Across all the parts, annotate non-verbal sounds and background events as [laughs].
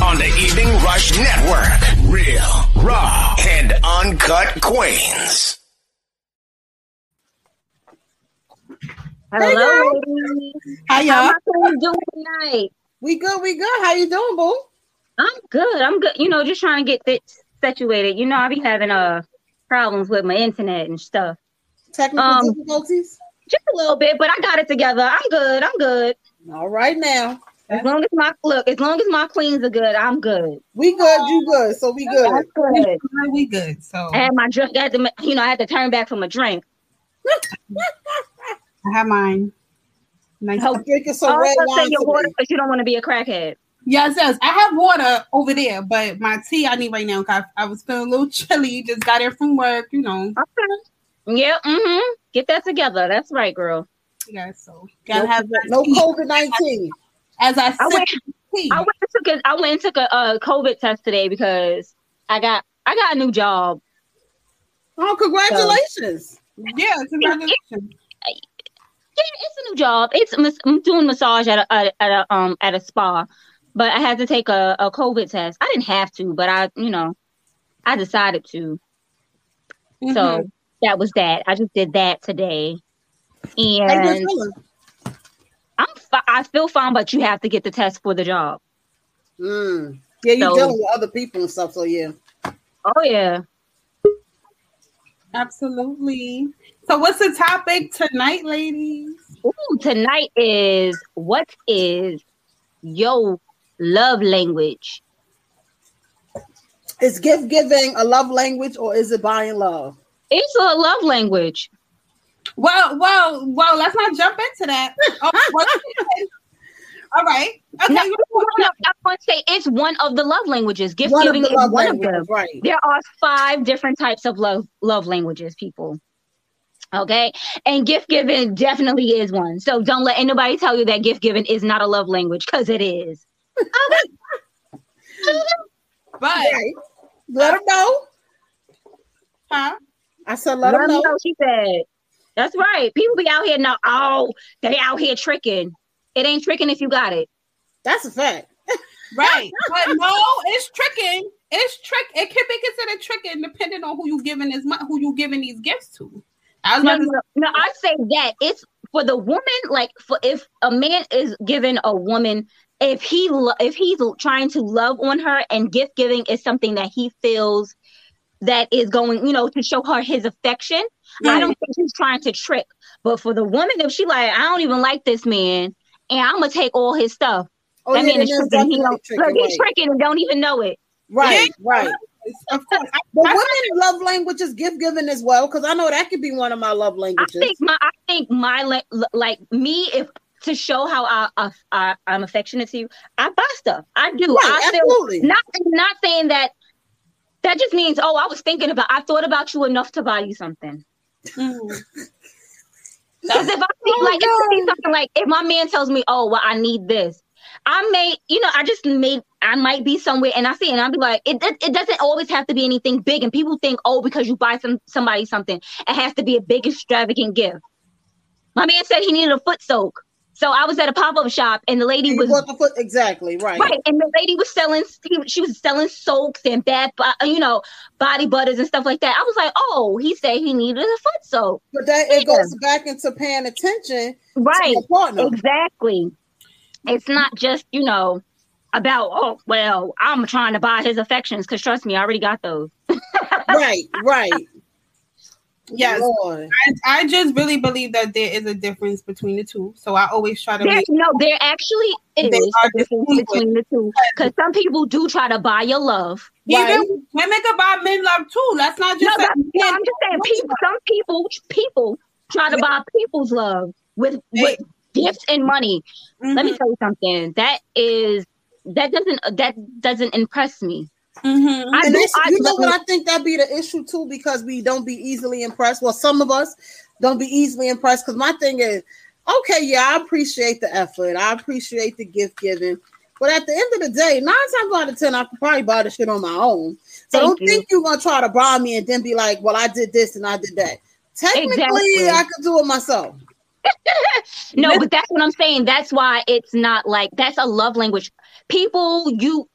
On the Evening Rush Network. Real, raw, and uncut Queens. Hello, ladies. How y'all? How my doing tonight? We good, we good. How you doing, boo? I'm good. I'm good. You know, just trying to get this situated. You know, I be having uh problems with my internet and stuff. Technical Um, difficulties? Just a little bit, but I got it together. I'm good. I'm good. All right now. As long as my look, as long as my queens are good, I'm good. We good, you good. So we good. That's good. We good. So I had my drink. I had to, you know, I had to turn back from a drink. [laughs] I have mine. Nice. Oh, I'm drinking some Oh, red I'll wine say your water because you don't want to be a crackhead. Yes, yes. I have water over there, but my tea I need right now because I was feeling a little [laughs] chilly. Just got here from work, you know. Okay. Yeah. Mm-hmm. Get that together. That's right, girl. Yeah, so No, gotta have no. COVID 19. As I I went, tea. I went and took a, I went and took a, uh COVID test today because I got I got a new job. Oh, congratulations. yeah, congratulations. Yeah, it's a new job. It's I'm doing massage at a, at a, um at a spa, but I had to take a, a COVID test. I didn't have to, but I you know I decided to. Mm-hmm. So that was that. I just did that today, and feeling? I'm fi- I feel fine, but you have to get the test for the job. Mm. Yeah, you So- dealing with other people and stuff, so yeah. Oh yeah. Absolutely. So what's the topic tonight, ladies? Ooh, tonight is what is your love language? Is gift giving a love language or is it buying love? It's a love language. Well, well, well, let's not jump into that. [laughs] Oh, all right. Okay. No, no, I want to say it's one of the love languages. Gift One giving is one of them. right. There are five different types of love love languages, people. Okay, and gift giving definitely is one. So don't let anybody tell you that gift giving is not a love language because it is. [laughs] But Right. Let them know. huh? I said, let, Let them know. know, She said, "That's right." People be out here now. Oh, they out here tricking. It ain't tricking if you got it. That's a fact. [laughs] Right. But no, it's tricking. It's trick. It can be considered tricking depending on who you giving this mon- who you giving these gifts to. I was No, about to no, no, I say that it's for the woman. Like for if a man is giving a woman, if he lo- if he's trying to love on her, and gift giving is something that he feels that is going, you know, to show her his affection. I don't think he's trying to trick. But for the woman, if she like, I don't even like this man, and I'm gonna take all his stuff. Oh, that yeah, man is then tricking. He don't, tricking, look, he's tricking and don't even know it. Right, right. Of course. I, But I- women love language is gift giving as well, because I know that could be one of my love languages. I languages. think my I think my la- like me if to show how I, I, I I'm affectionate to you, I buy stuff. I do. Right, I feel- absolutely. not not saying that. That just means oh I was thinking about I thought about you enough to buy you something. Mhm. Because if I think Oh, like if I something like if my man tells me oh well I need this, I may you know I just made I might be somewhere and I see it and I'll be like it it it doesn't always have to be anything big and people think oh because you buy some somebody something it has to be a big extravagant gift. My man said he needed a foot soak, so I was at a pop up shop and the lady was foot exactly right. Right, and the lady was selling. He, she was selling soaps and bad, uh, you know, body butters and stuff like that. I was like, oh, he said he needed a foot soap. But that it goes back into paying attention to Right, exactly. It's not just you know about oh well, I'm trying to buy his affections because trust me, I already got those. [laughs] right, right. Yes. Lord. I, I just really believe that there is a difference between the two. So I always try to There, make no, there actually is They are a difference between the two because some people do try to buy your love. Right. even women can buy men love too. That's not No, just that, like no. I'm just saying people. Some people, people try to buy people's love with with gifts and money. Let me Mhm. tell you something. That is that doesn't that doesn't impress me. Mhm. I And do- I- you know what I think that'd be the issue too, because we don't be easily impressed. Well, some of us don't be easily impressed. Because my thing is, okay, yeah, I appreciate the effort, I appreciate the gift giving, but at the end of the day, nine times out of ten, I could probably buy the shit on my own. So Thank don't you. think you're gonna try to bribe me and then be like, "Well, I did this and I did that." Technically, Exactly. I could do it myself. [laughs] No, but that's what I'm saying. That's why it's not like that's a love language. People, you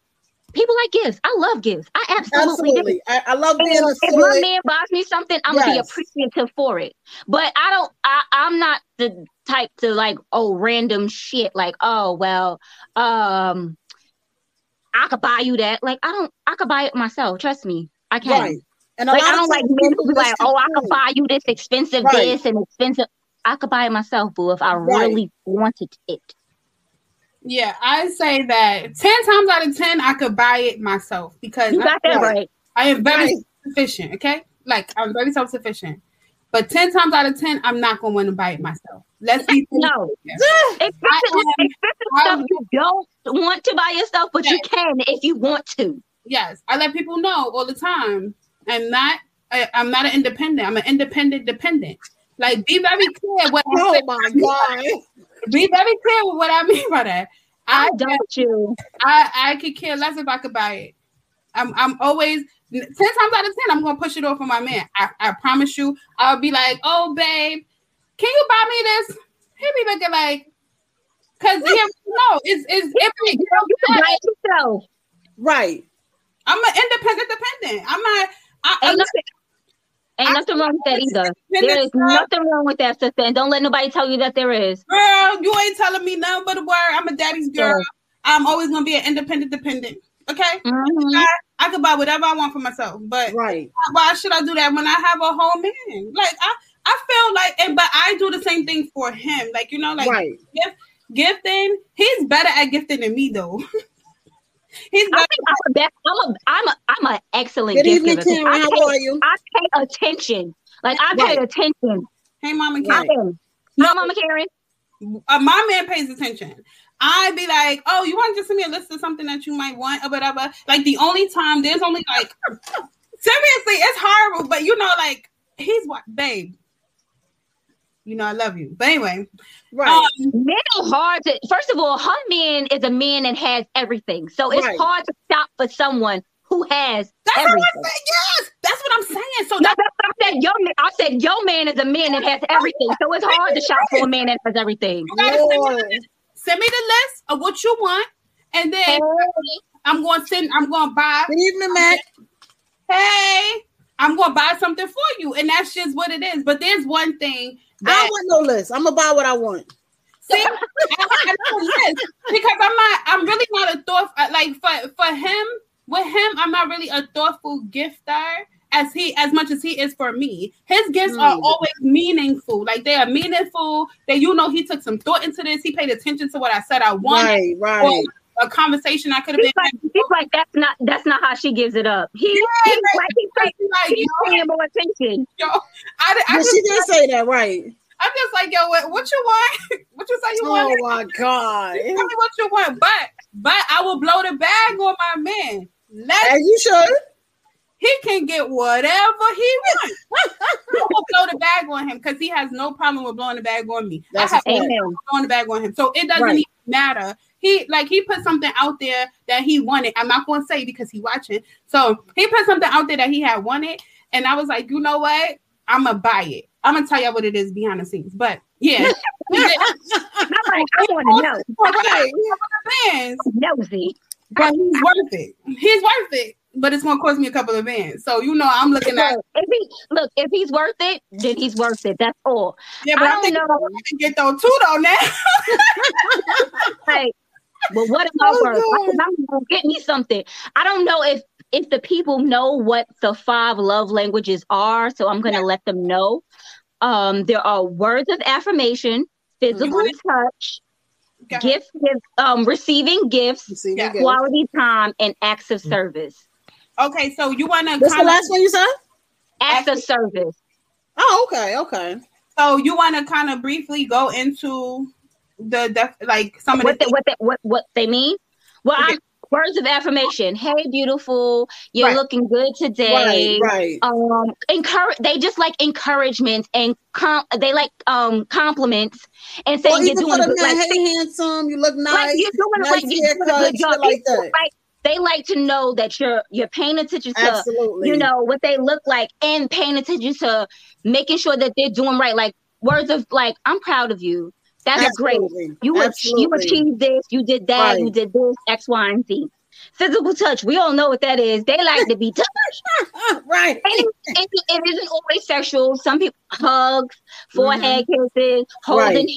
people like gifts. I love gifts. I absolutely. Absolutely, I, I love being And a if my man buys me something, I'm gonna be appreciative for it. But I don't. I, I'm not the type to like oh random shit like oh well um I could buy you that. Like I don't. I could buy it myself. Trust me, I can. Right. And Like I don't like men who be like oh I could buy you this expensive Right. this and expensive. I could buy it myself, boo, if I Right. really wanted it. Yeah, I say that ten times out of ten, I could buy it myself because You got that Right. right. I am very Right. sufficient. Okay, like I'm very self sufficient. But ten times out of ten, I'm not going to want to buy it myself. Let's be [laughs] No. Yeah. Expensive, I am- stuff you don't want to buy yourself, but you can if you want to. Yes, I let people know all the time. I'm not. I, I'm not an independent. I'm an independent dependent. Like, be very clear what I Oh say. my god! Be very clear with what I mean by that. I I don't you. I I could care less if I could buy it. I'm I'm always ten times out of ten. I'm gonna push it off on my man. I, I promise you. I'll be like, oh babe, can you buy me this? He'll be looking like, cause he no, it's it's it, You can buy it yourself. Right. I'm an independent dependent. I'm not I, I'm, nothing, ain't I- nothing wrong with that either. There is independent nothing wrong with that, sister. And don't let nobody tell you that there is. Girl, you ain't telling me nothing but a word. I'm a daddy's girl. I'm always gonna be an independent dependent. Okay, Mhm. I, I can buy whatever I want for myself, but Right. why should I do that when I have a whole man? Like I, I feel like, and but I do the same thing for him. Like you know, like right. gift, gifting. He's better at gifting than me, though. [laughs] He's I think I'm a best. I'm a. I'm a. I'm an excellent Good evening, giver. 'cause Karen. I How pay, are you? I pay attention. Like I pay Right. attention. Hey, Mama Karen. No, Mama Karen. Uh, my man pays attention. I'd be like, oh, you want to just send me a list of something that you might want or whatever. Like the only time there's only like [laughs] seriously, it's horrible, but you know, like he's what, babe. You know, I love you. But anyway, Right. um, Men are hard to. First of all, her man is a man that has everything, so it's Right. hard to stop for someone who has that's everything. what I said. Yes, that's what I'm saying. So No, that, that's what I said. Your man, I said your man is a man that has everything, so it's hard to shop for a man that has everything. send me, the, send me the list of what you want, and then I'm going to send. I'm going to buy. Good evening, Matt. Hey, I'm going to buy something for you, and that's just what it is. But there's one thing I don't want no list. I'm gonna buy what I want. See, I, I know this because I'm not. I'm really not a thought uh, like for for him. With him, I'm not really a thoughtful gifter as he as much as he is for me. His gifts are Mm. always meaningful. Like they are meaningful. That you know he took some thought into this. He paid attention to what I said I wanted. Right. Or Right. a conversation I could have been. like, he's like, that's not that's not how she gives it up. He, Yeah, he's like, he's like, like, he's yo, paying more attention. yo, I, I Yeah, just, she did say that. Right. I'm just like, yo, what, what you want? [laughs] what you say you want? Oh my god. Tell me what you want, but but I will blow the bag on my man. Let As you should. he can get whatever he wants. [laughs] I will blow the bag on him because he has no problem with blowing the bag on me. That's I have no fact. Amen. problem blowing the bag on him, so it doesn't Right. even matter. He like he put something out there that he wanted. I'm not going to say because he watching. So he put something out there that he had wanted, and I was like, you know what? I'm gonna buy it. I'm gonna tell y'all what it is behind the scenes, but yeah. he. [laughs] I'm like, I want to know. Right. Bands, Nosy. but he's worth it. He's worth it, but it's gonna cost me a couple of bands. So you know, I'm looking at Look, if he look, if he's worth it, then he's worth it. That's all. yeah, but I I, don't think know. I can get those two though now. [laughs] Like, but what am I Oh, worth? I God. said, I'm gonna get me something. I don't know if if the people know what the five love languages are, so I'm gonna let them know. Um, there are words of affirmation, physical touch, Okay. gift, gift um, receiving gifts, You see, Yeah. you get it. quality time, and acts of service. Okay, so you wanna What's the kind of last one you said? Acts of service. Oh, okay, okay. so you wanna kind of briefly go into the def- like some of What the they, what they, what what they mean? Well, Okay. I'm words of affirmation. Hey, beautiful, you're Right. looking good today. Right, right. Um, encourage. They just like encouragement and com- they like um compliments and saying Or you're doing for a the good. Like, hey, handsome, you look nice. like you're doing nice like you're doing a good job. like that. like they like to know that you're you're paying attention to Absolutely. you know what they look like and paying attention to making sure that they're doing right. Like words of like, I'm proud of you. That's great. You ach- you achieved this, you did that, you did this, X, Y, and Z. Physical touch, we all know what that is. They like to be [laughs] touched. [laughs] right. And it, it, it isn't always sexual. Some people hugs, forehead mm-hmm. kisses, holding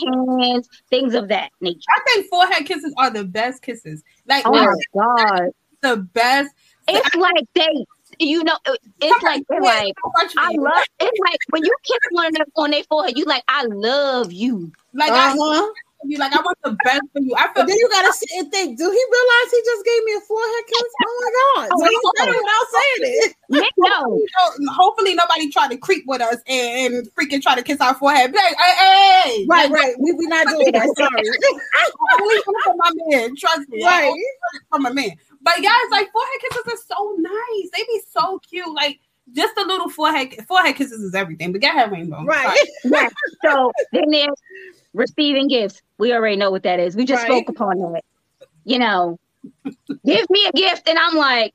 hands, things of that nature. I think forehead kisses are the best kisses. Like Oh my god. the best. It's like they you know, it's like they're like I love it's like when you kiss one of them on their forehead, you like, I love you. like I Uh-huh. love you. Like I want the best for you. I feel But then you gotta sit and think, do he realize he just gave me a forehead kiss? Oh my god. [laughs] So he said it without saying it. Nick, [laughs] no. hopefully nobody tried to creep with us and, and freaking try to kiss our forehead. Be like, hey, hey, Right, right. We we not [laughs] doing that. Sorry. I only want it from my man. Trust me. Right. only want from a man. But guys, like forehead kisses are so nice. They be so cute. Like just a little forehead forehead kisses is everything. But get ahead, Rainbow. Right. Yeah. [laughs] So then there's receiving gifts. We already know what that is. We just Right. spoke upon that. You know, give me a gift, and I'm like,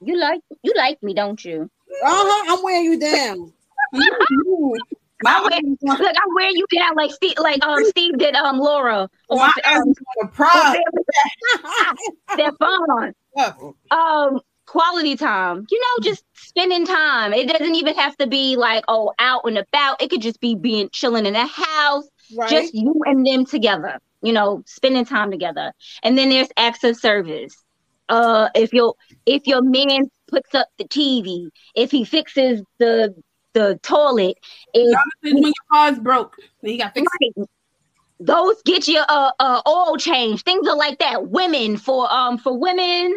you like you like me, don't you? Uh-huh. I'm wearing you down. [laughs] My I'm wearing, look, I'm wearing you down like Steve, like um Steve did um Laura on my um, is on a pride. their phone. [laughs] Oh, um quality time you know just spending time it doesn't even have to be like oh out and about it could just be being chilling in the house Right. just you and them together you know spending time together and then there's acts of service uh if your if your man puts up the tv if he fixes the the toilet Honestly, when your car's broke, then you got fixed. Right. Those get you a, a oil change, things are like that. Women for um for women,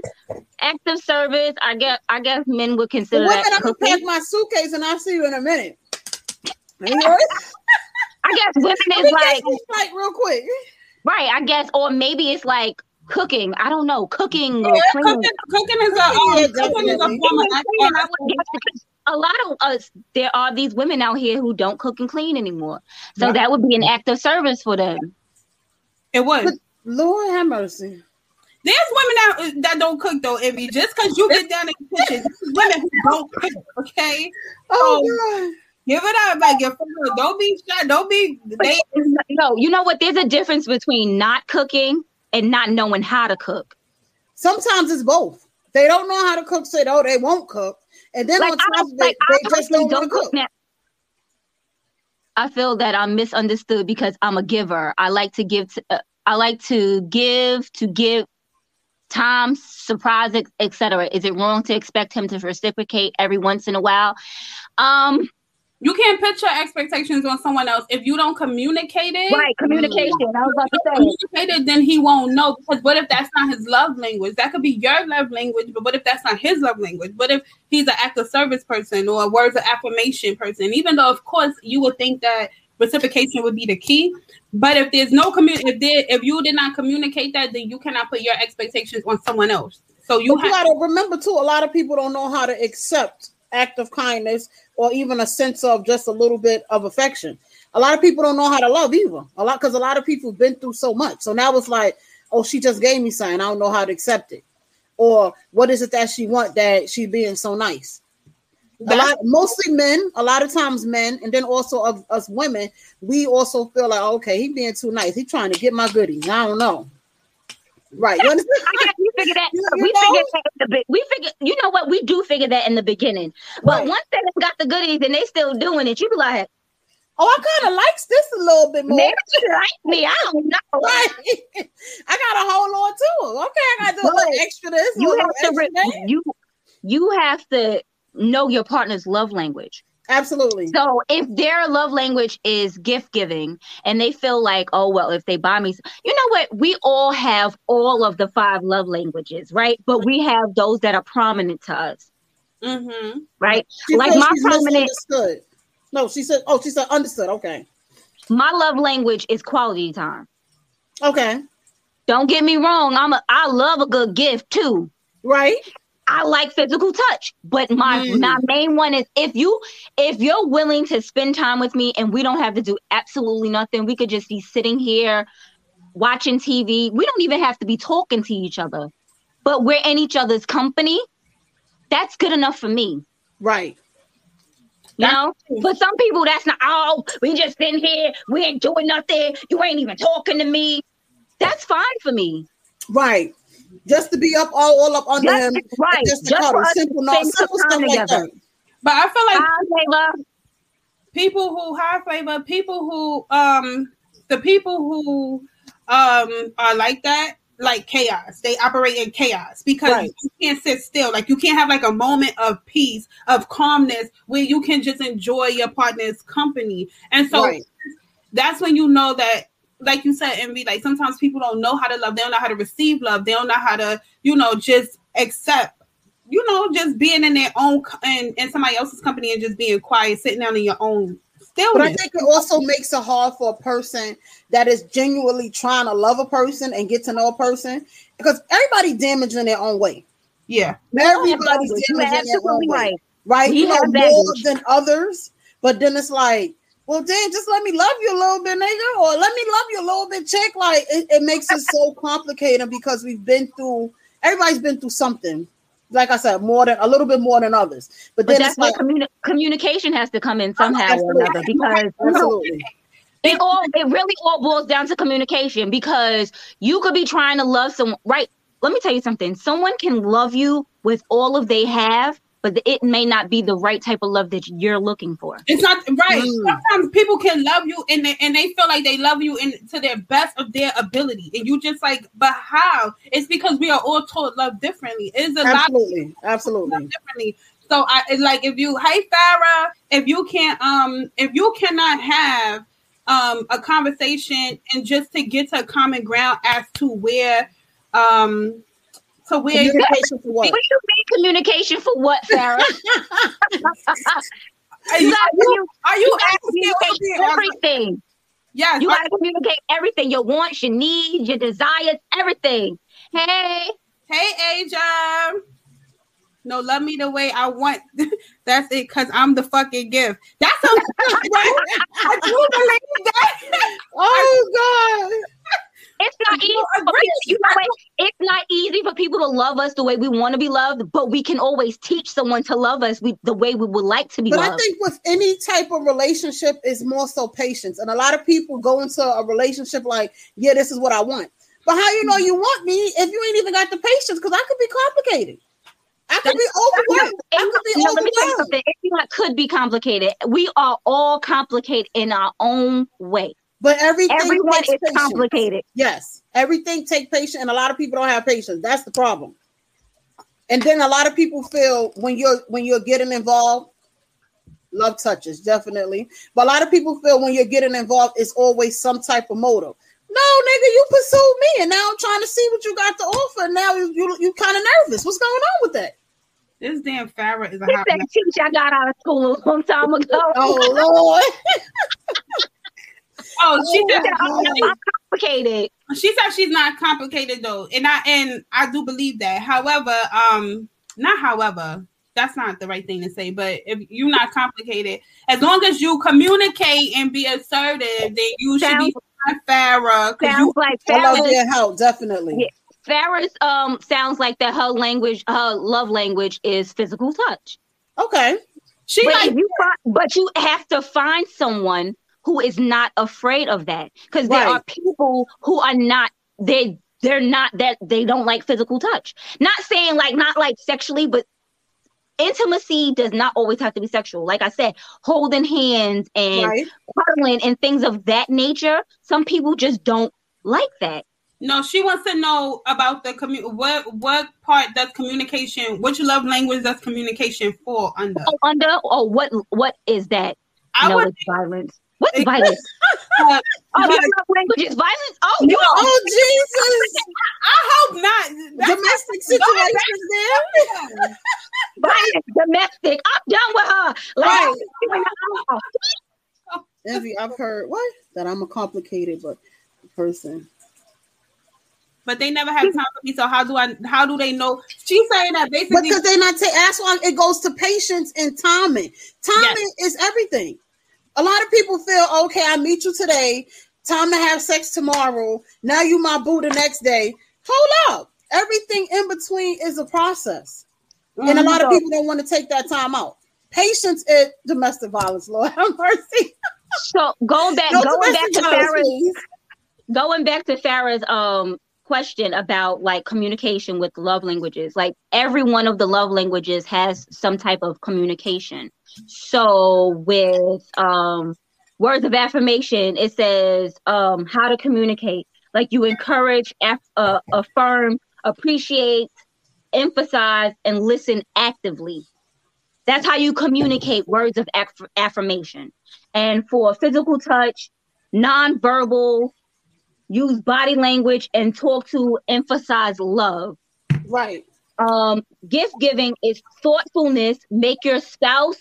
active service. I guess I guess men would consider women, that. I'm gonna pack my suitcase and I'll see you in a minute. [laughs] I guess women is like flight real quick. right. I guess or maybe it's like cooking. I don't know, cooking or Yeah, cleaning. cooking, cooking is a um, Yeah, cooking is a form of I act- would guess because a lot of us, there are these women out here who don't cook and clean anymore. So Right. that would be an act of service for them. It was. Lord have mercy. There's women out uh, that don't cook though, Envy. Just because you get down in the kitchen, women who don't cook. Okay, Oh, give it up. Like your uh, don't be shy. Don't be. They No, you know what? There's a difference between not cooking and not knowing how to cook. Sometimes it's both. They don't know how to cook, so oh, they won't cook. And then Like on top of like it, they just don't don't cook. cook now. I feel that I'm misunderstood because I'm a giver. I like to give. To, uh, I like to give to give time, surprise, etc. Is it wrong to expect him to reciprocate every once in a while? Um, you can't put your expectations on someone else if you don't communicate it. right. Communication. I was about to say. Communicate it, then he won't know. Because what if that's not his love language? That could be your love language, but what if that's not his love language? What if he's an act of service person or a words of affirmation person? Even though, of course, you would think that reciprocation would be the key, but if there's no commun, if there, if you did not communicate that, then you cannot put your expectations on someone else. So you But you have gotta remember too, a lot of people don't know how to accept act of kindness or even a sense of just a little bit of affection. A lot of people don't know how to love either. A lot because a lot of people have been through so much. So now it's like, oh, she just gave me something. I don't know how to accept it. Or what is it that she want that she being so nice? A lot, mostly men. A lot of times men, and then also of us women, we also feel like, okay, he being too nice. He trying to get my goodies. I don't know. Right. You understand? I guess we figured that. You- we know? figured that in the we figured. You know what? We do figure that in the beginning. But Right. once they got the goodies and they still doing it, you be like, Oh, I kind of likes this a little bit more. maybe you like me. I don't know. [laughs] Right. [laughs] I gotta hold on to it. Okay, I gotta do a little extra this. You have to re- you you have to know your partner's love language. Absolutely. So if their love language is gift giving and they feel like, oh, well, if they buy me, you know what? We all have all of the five love languages, right? But we have those that are prominent to us, Mm-hmm. right? She like my prominent-. No, she said, oh, she said understood. Okay. My love language is quality time. Okay. Don't get me wrong. I'm a I love a good gift too. Right. I like physical touch, but my Mm. my main one is if you if you're willing to spend time with me and we don't have to do absolutely nothing, we could just be sitting here watching TV. We don't even have to be talking to each other, but we're in each other's company. That's good enough for me. Right. You know, but some people that's not. Oh, we just sitting here, we ain't doing nothing. You ain't even talking to me. That's fine for me. Right. Just to be up all, all up under him. right. Just to Just for us Simple, no, simple stuff like that. But I feel like Hi, Taylor. people who high flavor, people who um the people who um are like that, like chaos. They operate in chaos because Right. you can't sit still. Like you can't have like a moment of peace, of calmness where you can just enjoy your partner's company. And so Right. that's when you know that like you said, Envy, like sometimes people don't know how to love, they don't know how to receive love, they don't know how to, you know, just accept, you know, just being in their own and in, in somebody else's company and just being quiet, sitting down in your own still. But I think it also makes it hard for a person that is genuinely trying to love a person and get to know a person because everybody damaged in their own way. Yeah. Everybody's You're damaged in their own way. right. right? We you know, more than others. But then it's like, well, then just let me love you a little bit, nigga, or let me love you a little bit, chick. Like it, it makes it so complicated because we've been through. Everybody's been through something. Like I said, more than a little bit more than others. But, But then that's it's where like, communi- communication has to come in somehow or another because [laughs] absolutely, it all it really all boils down to communication because you could be trying to love someone right let me tell you something someone can love you with all of they have but it may not be the right type of love that you're looking for It's not right. Mm. Sometimes people can love you and they, and they feel like they love you in to their best of their ability. And you just like, but how? It's because we are all taught love differently. It's a lot absolutely, absolutely. differently. So I it's like if you hey Farrah, if you can't um if you cannot have um a conversation and just to get to a common ground as to where um to where Communication for what? what do you mean communication for what sarah [laughs] are you you, are you, are you you asking or communicate everything Yes, you are- gotta communicate everything your wants your needs your desires everything hey Hey, Asia. No, love me the way I want. [laughs] That's it, cause I'm the fucking gift. That's a [laughs] I do believe that. Oh God! It's not easy. For people, you know what? It's not easy for people to love us the way we want to be loved, but we can always teach someone to love us we, the way we would like to be loved. But I think with any type of relationship is more so patience. And a lot of people go into a relationship like, yeah, this is what I want. But how you know mm-hmm. you want me if you ain't even got the patience? Because I could be complicated. I could be overwhelmed. I could be No, let me tell you overwhelmed. something. It's could be complicated. We are all complicated in our own way. But everything Everyone takes is patience. complicated. Yes, everything take patience, and a lot of people don't have patience. That's the problem. And then a lot of people feel when you're when you're getting involved, love touches definitely. But a lot of people feel when you're getting involved, it's always some type of motive. No, nigga, you pursued me, and now I'm trying to see what you got to offer. Now you you, you kind of nervous. What's going on with that? This damn Farrah is a It's hot that mess. teach I got out of school a long time ago. Oh Lord, [laughs] Oh, she said I'm not complicated. she said she's not complicated though, and I and I do believe that. However, um, not however, that's not the right thing to say. But if you're not complicated, as long as you communicate and be assertive, then you should be fine, Farrah. 'cause you Sounds like I love Farrah's, their help definitely. Yeah. Farrah's um sounds like that her language, her love language is physical touch. Okay, she But like you but you have to find someone who is not afraid of that because there are people who are not they they're not that they don't like physical touch. Not saying like not like sexually, but intimacy does not always have to be sexual. Like I said, holding hands and right. cuddling and things of that nature. Some people just don't like that. No, she wants to know about the commu- what what part does communication, which love language does communication fall under? Oh, under or what? What is that? I no, would it's violence. What's violence? [laughs] uh, Oh, but- love language is violence. Oh, No. you Oh Jesus! [laughs] I hope not. That's Domestic situations there. [laughs] violence, domestic. I'm done with her. Like, Right. Envy, I've heard what that I'm a complicated but person. but they never had time for me. So how do I? How do they know? She's saying that basically because they're not. Ta- that's why it goes to patience and timing. Timing yes. is everything. A lot of people feel okay. I meet you today. Time to have sex tomorrow. Now you my boo the next day. Hold up. Everything in between is a process, mm-hmm. and a lot of people don't want to take that time out. Patience is domestic violence. Lord [laughs] have mercy. so going back, no going back to Farrah's, going back to Farrah's um question about like communication with love languages. Like every one of the love languages has some type of communication. So with um words of affirmation, it says um how to communicate. Like you encourage, aff- uh, affirm, appreciate, emphasize, and listen actively. That's how you communicate words of aff- affirmation. And for physical touch, nonverbal use body language and talk to emphasize love. Right. Um, gift giving is thoughtfulness. Make your spouse,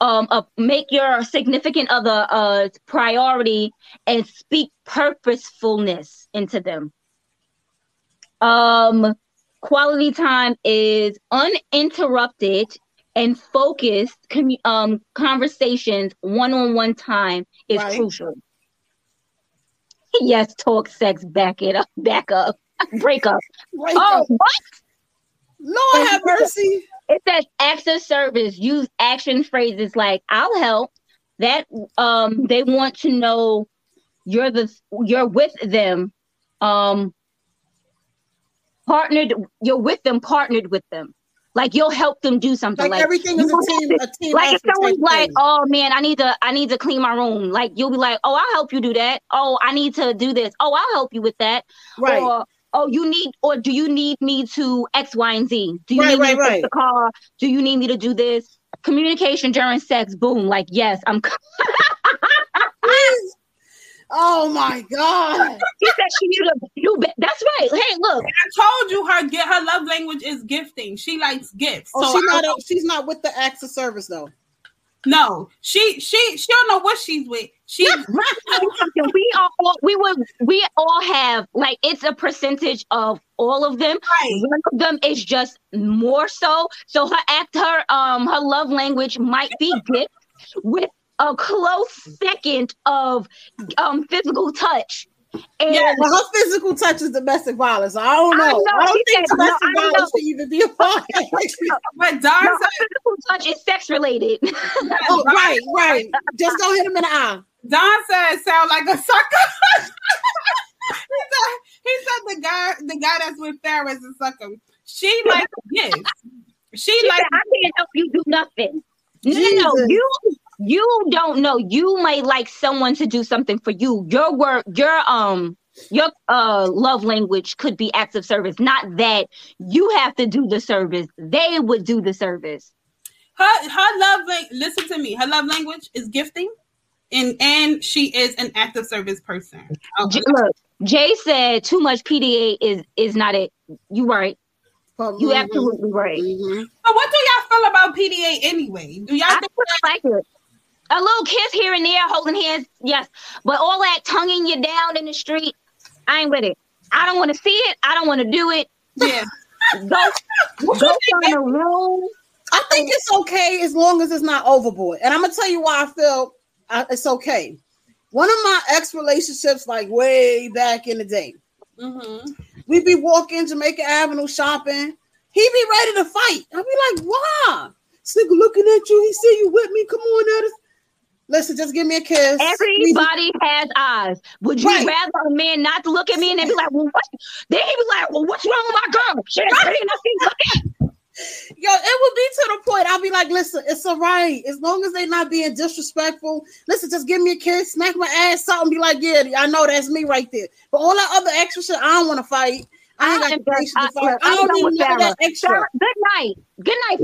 um, uh, make your significant other a priority and speak purposefulness into them. Um, quality time is uninterrupted and focused commu- um conversations one-on-one time is right. crucial yes, talk sex, back it up, back up, [laughs] break up. Break oh, up. what? Lord have mercy. It says acts of service. Use action phrases like "I'll help." That um, they want to know you're the you're with them. Um, partnered. You're with them. Partnered with them. Like you'll help them do something. Like, like everything is a team, a team. Like if someone's like, "Oh man, I need to, I need to clean my room," like you'll be like, "Oh, I'll help you do that." Oh, I need to do this. Oh, I'll help you with that. Right. Or, oh, you need, or do you need me to X, Y, and Z? Do you right, need right, me to right. the car? Do you need me to do this? Communication during sex, boom. Like, yes, I'm. Oh my God. [laughs] She said she needed a new bed. That's right. Hey, look. I told you her get her love language is gifting. She likes gifts. Oh, so she's not a, she's not with the acts of service though. No, she she she don't know what she's with. She we all we would we all have like it's a percentage of all of them. Right. One of them is just more so. So her act her um her love language might be gift with a close second of um physical touch. And yeah, well, her physical touch is domestic violence. I don't know. I, know, I don't think said, domestic no, violence should even be a part. [laughs] but Dar no, physical touch is sex related. oh, right, right. Just don't hit him in the eye. Don said, "Sound like a sucker." [laughs] he, said, he said the guy, the guy that's with Farrah is a sucker. She like yes. She, she like I can't help you do nothing. No, no, no, you you don't know. You might like someone to do something for you. Your work, your um, your uh love language could be acts of service. Not that you have to do the service. They would do the service. Her her love language. Listen to me. Her love language is gifting, and and she is an active service person. Okay. Look, Jay said too much PDA is is not it. You right. You absolutely right. Mm-hmm. But what do y'all feel about PDA anyway? Do y'all I think like it? A little kiss here and there, holding hands, yes. But all that tonguing you down in the street, I ain't with it. I don't want to see it. I don't want to do it. Yeah. [laughs] go go find a room. I think it's okay as long as it's not overboard. And I'm gonna tell you why I feel uh, it's okay. One of my ex relationships, like way back in the day, mm-hmm. we'd be walking Jamaica Avenue shopping. He'd be ready to fight. I'd be like, "Why? This nigga looking at you. He see you with me. Come on, Edis. Listen, just give me a kiss. Everybody has eyes. Would you right. rather a man not to look at me and then be like, well, what? Then he be like, well, what's wrong with my girl? Pretty enough [laughs] Yo, it would be to the point. I'll be like, listen, it's all right. As long as they not being disrespectful. Listen, just give me a kiss, smack my ass something, be like, yeah, I know that's me right there. But all that other extra shit, I don't want to fight. I ain't got the patience to fight. I, I don't need none of that extra. Farrah, good night. Good night,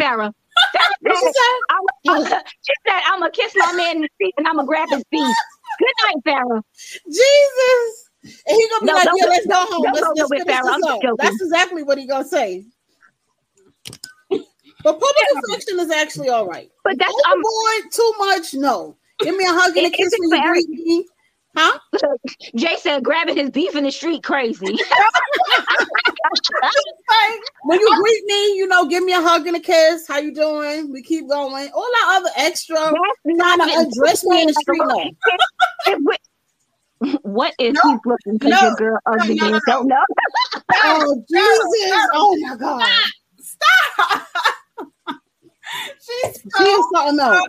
Farrah [laughs] she said, [laughs] I'm gonna kiss my man in the feet and I'm gonna grab his feet. Good night, Farrah. Jesus. And he's gonna be no, like, yeah, let's go home. Let's, let's finish this up. That's exactly what he's gonna say. But public yeah. affection is actually all right. But that's overboard um, too much. No, give me a hug and a kiss when you greet me. Huh? [laughs] Jay said grabbing his beef in the street crazy. [laughs] When you greet me, you know, give me a hug and a kiss. How you doing? We keep going. All that other extra trying to undress me in the street. No. what is No, he looking? Because no, your girl ugly no, no, and don't know. Oh Jesus! Oh my God! stop. [laughs] She's She is something else.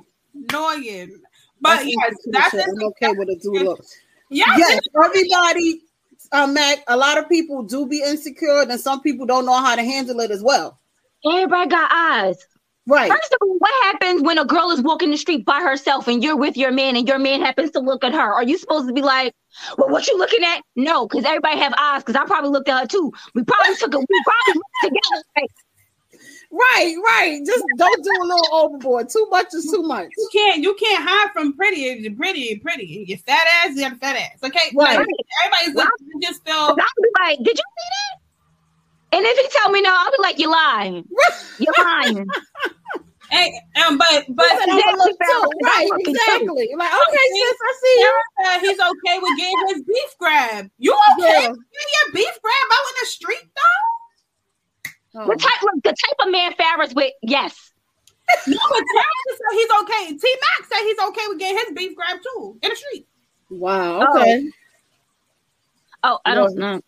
annoying. But That's yes, that's I'm okay with a do look. yes, Yes, everybody. Uh, Mac, a lot of people do be insecure, and some people don't know how to handle it as well. Everybody got eyes. Right. First of all, what happens when a girl is walking the street by herself and you're with your man and your man happens to look at her? Are you supposed to be like, well, what you looking at? No, because everybody have eyes. Because I probably looked at her too. We probably took a we probably [laughs] looked together. Like, Right, right. Just don't do a little overboard. Too much is too much. you can't you can't hide from pretty. You're pretty, pretty. Your fat ass, you got a fat ass. Okay, Right. Like, everybody's looking. You just feel. I'll be like, did you see that? And if he tell me no, I'll be like, you're lying. You're lying. [laughs] Hey, um, but but But Exactly, look too. Right, exactly. Like, okay, sis, I see you. Sarah he's okay with getting his beef grab. You okay Yeah. with getting your beef grab out in the street though? Oh. The type, look, the type of man Farrah's with, yes. [laughs] No, but Terrence said he's okay. T Mac said he's okay with getting his beef grab too in the street. Wow. Oh. Okay. Oh, I don't know.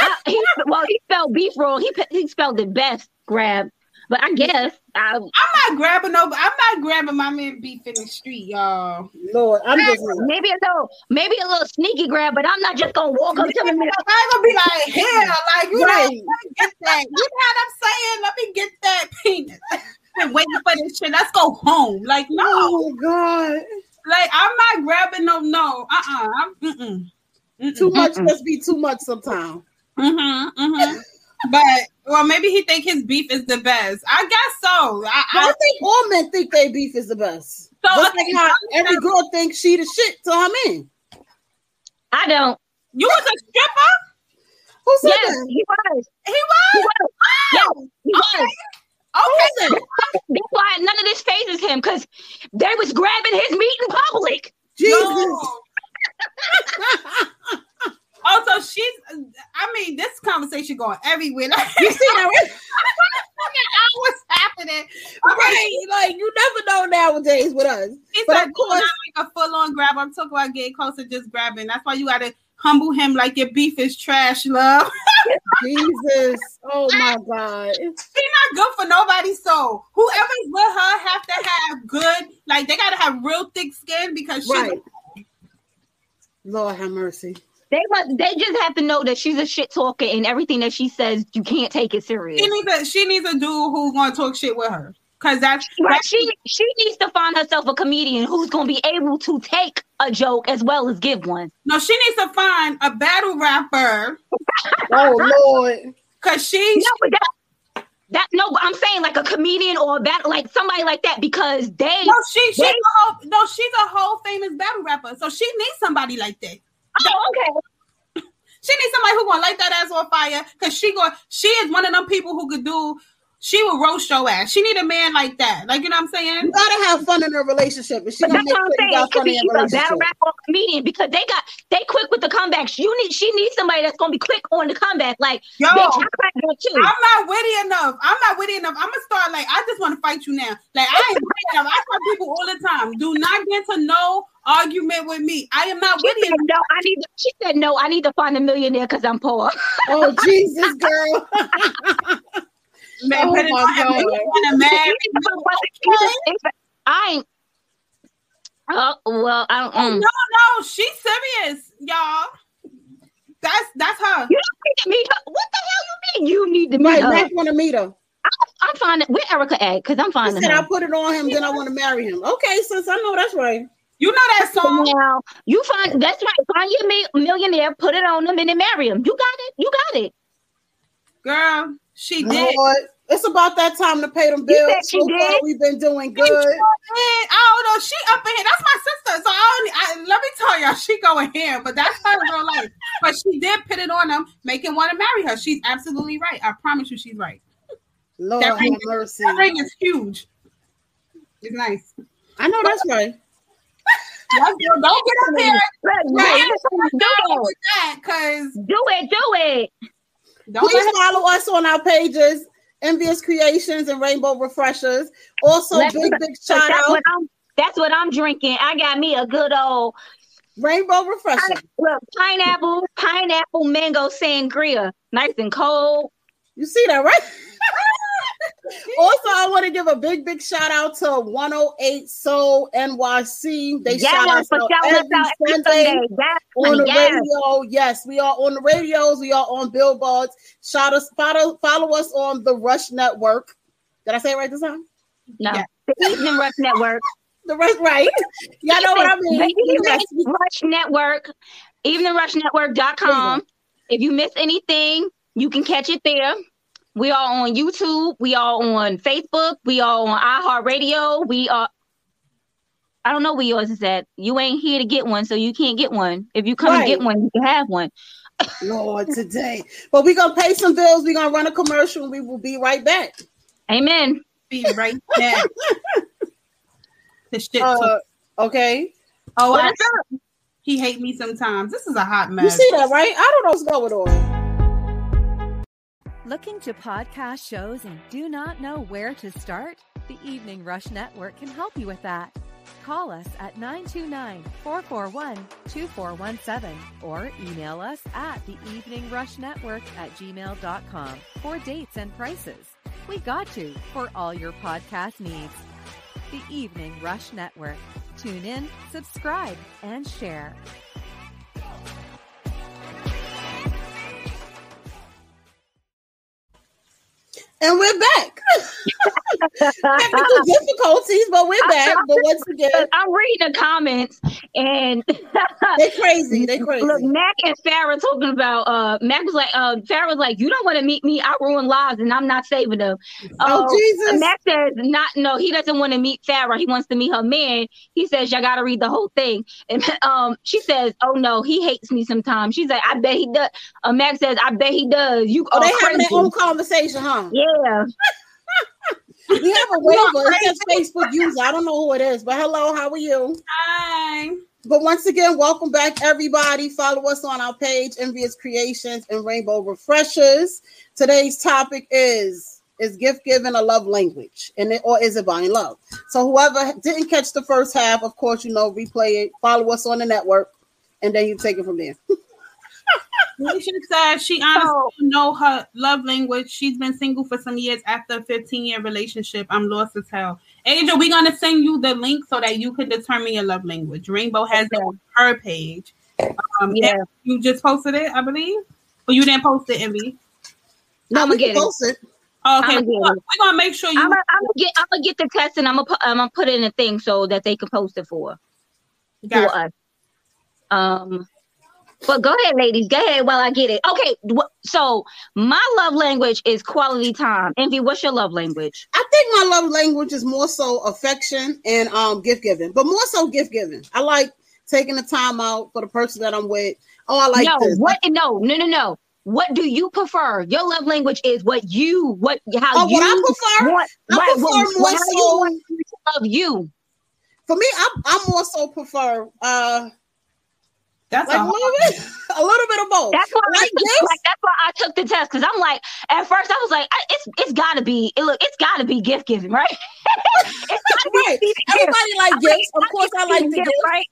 I- he, well, he spelled beef roll. He he spelled it best. Grab, but I [laughs] guess I, I'm not grabbing no. I'm not grabbing my man beef in the street, y'all. Lord, I'm just. maybe a little maybe a little sneaky grab, but I'm not just gonna walk up to him. and I'm gonna be like, hell, like you Right. know, let me get that. You know what I'm saying? Let me get that penis. Been waiting for this shit. Let's go home. Like no, Oh God. like I'm not grabbing no. No, uh, uh-uh. I'm mm. Too much must be too much sometimes. Mm-hmm, mm-hmm. But well, maybe he think his beef is the best. I guess so. I, I I, think all men think their beef is the best. So, Just okay, like how so- every girl thinks she the shit to her man. I don't. you was a stripper. Who said Yes, that? he was. He He was. was. Yes, he was. Okay. That's why none of this phases him because they was grabbing his meat in public. Jesus. No. [laughs] Also, she's. I mean, this conversation going everywhere. [laughs] Like, You see that? What's happening? right. Like you never know nowadays with us. It's But of course- not like a full on grab. I'm talking about getting closer, just grabbing. That's why you got to humble him like your beef is trash, love. [laughs] Jesus. Oh my God. She not good for nobody's soul. Whoever's with her have to have good, like they gotta have real thick skin because she's Right. Lord have mercy. They must. They just have to know that she's a shit talker and everything that she says, you can't take it serious. she needs a she needs a dude who's gonna talk shit with her. Cause that's, Right. that's She she needs to find herself a comedian who's going to be able to take a joke as well as give one. no, she needs to find a battle rapper [laughs] Oh Lord. cause she No, but that, that no, but I'm saying like a comedian or a battle, like somebody like that because they. no she she's They- a whole no she's a whole famous battle rapper. So she needs somebody like that. Oh, okay. She needs somebody who gonna light that ass on fire because she going she is one of them people who could do she will roast your ass. She need a man like that. Like you know what I'm saying? You gotta have fun in a relationship. And she But that's what I'm saying. got It could be either a battle rap or a comedian because they got they quick with the comebacks. You need she needs somebody that's gonna be quick on the comeback. Like Yo, bitch, I crack that too. I'm not witty enough. I'm not witty enough. I'm gonna start like I just want to fight you now. Like I ain't witty enough. I tell people all the time, do not get to no argument with me. I am not She witty said, enough. no, I need. She said no. I need to find a millionaire because I'm poor. Oh Jesus, girl. [laughs] [laughs] Man, Oh put it on him. God. You wanna marry me? [laughs] I ain't. Oh well, I don't. No, Mm. no, she's serious, y'all. That's that's her. You don't need to meet her. What the hell you mean? You need to meet Right, her. Mac wanna meet her. I'm finding where Erica at because I'm He finding said I put it on him, then I want to marry him. Okay, sis, I know that's right. You know that song? Now you find that's right. Find your mi- millionaire, put it on them, and then marry him. You got it. You got it. Girl, she did. Lord, it's about that time to pay them You bills. said she so far, we've been doing She good. I don't know. She up in here. That's my sister. So I, don't, I let me tell y'all, she going here, but that's her real life. But she did put it on him, make him want to marry her. She's absolutely right. I promise you, she's right. Lord That have ring- mercy. That ring is huge. It's nice. I know that's right. [laughs] Don't get up here. Right. Do with that, cause it. Do it. Do it. Don't Please follow us on our pages, Envious Creations and Rainbow Refreshers. Also, Let's- big, big shout that's out what I'm. That's what I'm drinking. I got me a good old Rainbow Refresher. look pineapple, pineapple mango sangria, nice and cold. You see that, right? [laughs] [laughs] also, I want to give a big, big shout out to 108 Soul NYC. They shout Yes, us out every out every Sunday. Yes, on the yes. radio. Yes, we are on the radios. We are on billboards. Shout us, follow, follow us on the Rush Network. Did I say it right this time? No, Yeah. the Evening Rush Network. [laughs] The Rush, right? Y'all know what I mean. [laughs] The Evening. Rush Network, eveningrushnetwork.com. If you miss anything, you can catch it there. We are on YouTube. We are on Facebook. We are on iHeartRadio. We are. I don't know where yours is at. You ain't here to get one, so you can't get one. If you come and get one, you can have one. [laughs] Lord, today. But we're going to pay some bills. We're going to run a commercial and we will be right back. Amen. be right back. [laughs] the shit. Uh, okay. oh, I, is he hate me sometimes. This is a hot mess. You see that, right? I don't know what's going on. Looking to podcast shows and do not know where to start? The Evening Rush Network can help you with that. Call us at 929 441 2417 or email us at the Evening Rush Network at gmail.com for dates and prices. We got you for all your podcast needs. The Evening Rush Network. Tune in, subscribe, and share. And we're back. [laughs] Technical difficulties, but we're back. But once again, I'm reading the comments and [laughs] they're crazy. They crazy. Look, Mac and Farrah talking about uh Mac was like uh Farrah was like, You don't want to meet me, I ruin lives and I'm not saving them. Oh, Uh, Jesus. Mac says not no, he doesn't want to meet Farrah, he wants to meet her man. He says y'all gotta read the whole thing. And [laughs] um she says, Oh no, he hates me sometimes. She's like, I bet he does. Uh, Mac says, I bet he does. You Oh, they having their own conversation, huh? yeah. [laughs] We have a waiver. It says Facebook user. I don't know who it is, but hello, how are you? Hi. But once again, welcome back, everybody. Follow us on our page, Envious Creations and Rainbow Refreshers. Today's topic is is gift giving a love language, and it, or is it buying love? So whoever didn't catch the first half, of course, you know, replay it. Follow us on the network, and then you take it from there. [laughs] Alicia says she honestly So- don't know her love language. She's been single for some years after a 15 year relationship. I'm lost as hell. Angel, we're gonna send you the link so that you can determine your love language. Rainbow has it on her page. Um, Yeah. you just posted it, I believe. Or you didn't post it, Envy. No, I'ma we get it. post it. Oh, okay, I'ma we're gonna, we're gonna make sure you. I'm gonna I'm get I'm gonna get the test and I'm gonna put I'm gonna put it in a thing so that they can post it for got for us. Um, but go ahead, ladies. Go ahead while I get it. Okay. wh- So my love language is quality time. Envy, what's your love language? I think my love language is more so affection and um gift giving, but more so gift giving. I like taking the time out for the person that I'm with. Oh, I like no, this. what? No, no, no, no. What do you prefer? Your love language is what you what how Oh, you what I prefer? want. I right, prefer what- more so- want me to love you. For me, I I more so prefer uh That's like a a little bit, a little bit of both. That's why I I like took, like that's why I took the test because I'm like at first I was like I, it's it's got to be it look it's got to be gift giving right. [laughs] it's gotta be Right. receiving gifts. Everybody like I'm gifts. Of course, I gotta like the gifts, gifts. right?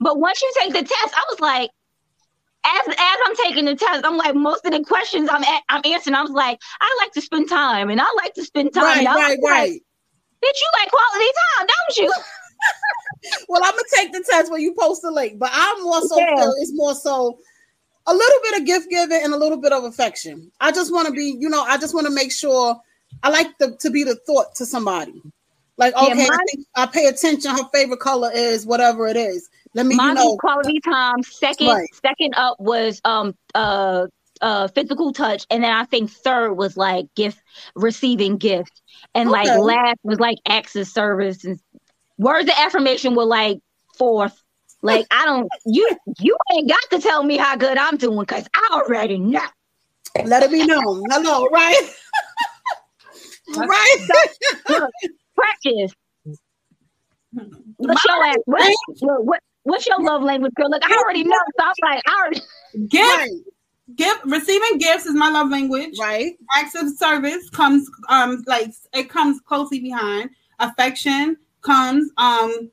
But once you take the test, I was like, as as I'm taking the test, I'm like most of the questions I'm a- I'm answering, I was like, I like to spend time, and I like to spend time. Right, and I was right, like, right. Bitch, you like quality time, don't you? [laughs] Well, I'm gonna take the test when you post the link, but I'm more so Yeah. it's more so a little bit of gift giving and a little bit of affection. I just want to be, you know, I just want to make sure I like the, to be the thought to somebody. Like, Yeah, okay, I think I pay attention. Her favorite color is whatever it is. Let me, you know, quality time. Second, Right. second up was um uh uh physical touch, and then I think third was like gift receiving gift, and like last was like access service and words of affirmation were like fourth. Like I don't you you ain't got to tell me how good I'm doing because I already know. let it be known. Hello, right? [laughs] right? Practice. What's your? What, what, what's your love language, girl? Look, I already know. So I'm like, I already. Gift, Right, gift, receiving gifts is my love language. right. Acts of service comes, um, like it comes closely behind. Affection comes, um,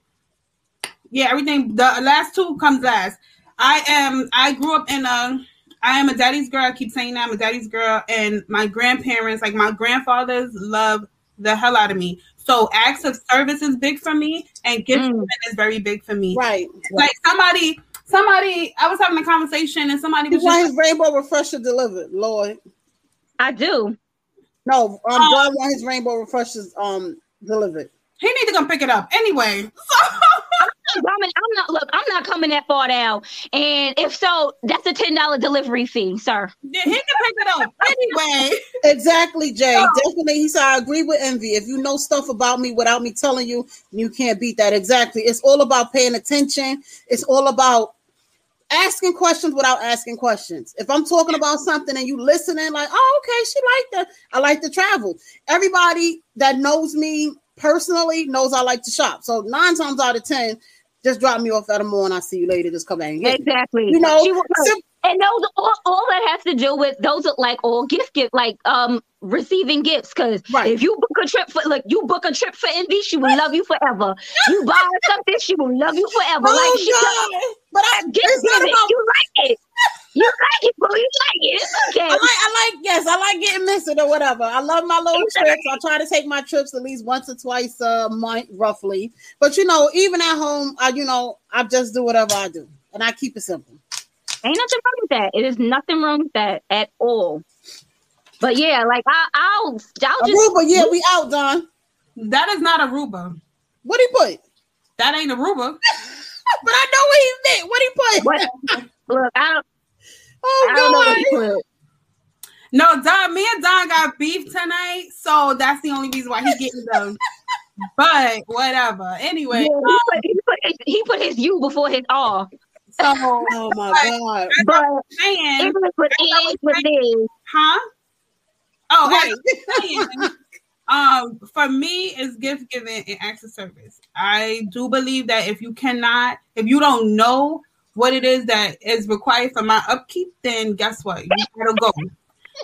yeah, everything. The last two comes last. I am. I grew up in a. I am a daddy's girl. I keep saying that I'm a daddy's girl, and my grandparents, like my grandfathers, love the hell out of me. So acts of service is big for me, and gift Mm. is very big for me. Right. Like somebody, somebody, I was having a conversation, and somebody was want just his rainbow refresher delivered, Lord. I do. No, um, Oh. God want his rainbow refreshers um delivered. He need to come pick it up anyway. So [laughs] I mean, I'm not. Look, I'm not coming that far down. And if so, that's a ten dollar delivery fee, sir. yeah, he can pick it up anyway. [laughs] Exactly, Jay. Oh. Definitely. He said, I agree with Envy. If you know stuff about me without me telling you, you can't beat that. Exactly. It's all about paying attention. It's all about asking questions without asking questions. If I'm talking about something and you listening, like, oh, okay, she liked that. I like to travel. Everybody that knows me personally knows I like to shop. So nine times out of ten, just drop me off at a mall and I'll see you later. Just come back and get me. Exactly. You know, was- and those all, all that has to do with those are like all gift gift like um receiving gifts because Right. if you book a trip for like you book a trip for envy she will love you forever you buy her something she will love you forever [laughs] like oh, she God. But I, gift it's not about you like it you like it bro you like it it's okay I like, I like, yes, I like getting missing or whatever. I love my little Exactly. trips. I try to take my trips at least once or twice a month, roughly. But you know, even at home, I, you know, I just do whatever I do, and I keep it simple. ain't nothing wrong with that it is nothing wrong with that at all but yeah like I, I'll I'll just Aruba, yeah, we out, Don. That is not Aruba. What he put? That ain't Aruba. [laughs] But I know what he meant. What he put? what, look I don't Oh I don't know God! what. No, Don. Me and Don got beef tonight, so that's the only reason why he getting them. but whatever. Anyway, Yeah, um, he, put, he, put his, he put his U before his R. so [laughs] Oh my God! But saying, it is what it is what it is. huh? Oh, Right. right. um, for me, is gift giving and acts of service. I do believe that if you cannot, if you don't know what it is that is required for my upkeep, then guess what? You gotta go.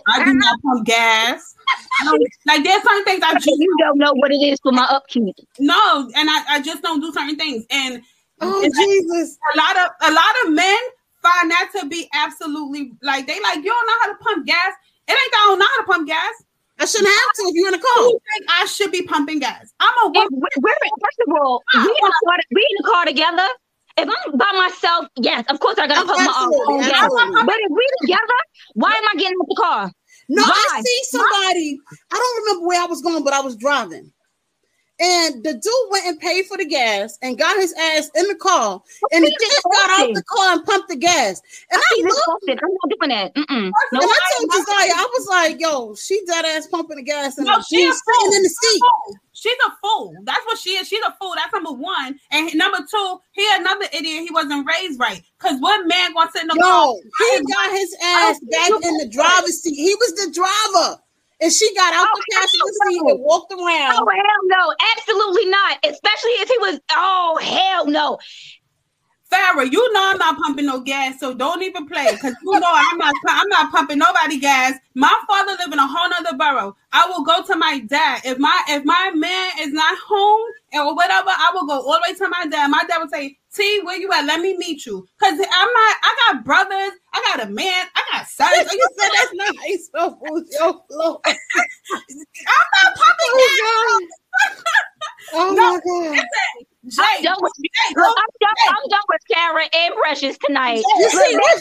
I do not pump gas. I don't- like there's certain things I just You don't know what it is for my upkeep. no, and I, I just don't do certain things. And Oh it's- Jesus! a lot of a lot of men find that to be absolutely like they like you don't know how to pump gas. It ain't that I don't know how to pump gas. I shouldn't have to if you're in a car. Who think I should be pumping gas? I'm a If woman. we- we're first of all, we in, car, we in the car together. If I'm by myself, yes, of course I gotta put my uh, Absolutely, own gas. But if we together, why am I getting out the car? No, I Why? see somebody. I don't remember where I was going, but I was driving. And the dude went and paid for the gas and got his ass in the car. And the He chick just got out posted. the car and pumped the gas. And I See this looked posted. I'm not doing that. Mm-mm. No, and I I- told Josiah, I was like, yo, she dead ass pumping the gas and No, she a she's fool. sitting in the She's seat. fool. She's a fool. That's what she is. She's a fool. That's number one. And number two, he another idiot. He wasn't raised right. Cause what man gonna sit in the car? He got his ass back in the driver's seat. He was the driver. And she got out Oh, the passenger hell seat no. and walked around. Oh hell no, absolutely not. Especially if he was. Oh hell no. Farrah, you know I'm not pumping no gas, so don't even play. Cause you know I'm not I'm not pumping nobody gas. My father live in a whole nother borough. I will go to my dad. If my if my man is not home or whatever, I will go all the way to my dad. My dad would say, T, where you at? Let me meet you. Cause I'm not I got brothers, I got a man, I got sons. You said that's not nice. Oh, yo, Lord. I'm not pumping Oh, [laughs] Oh, No. my God. Jay, I'm done with, Jay, look, I'm done. I'm done with Sarah and Precious tonight. You see what?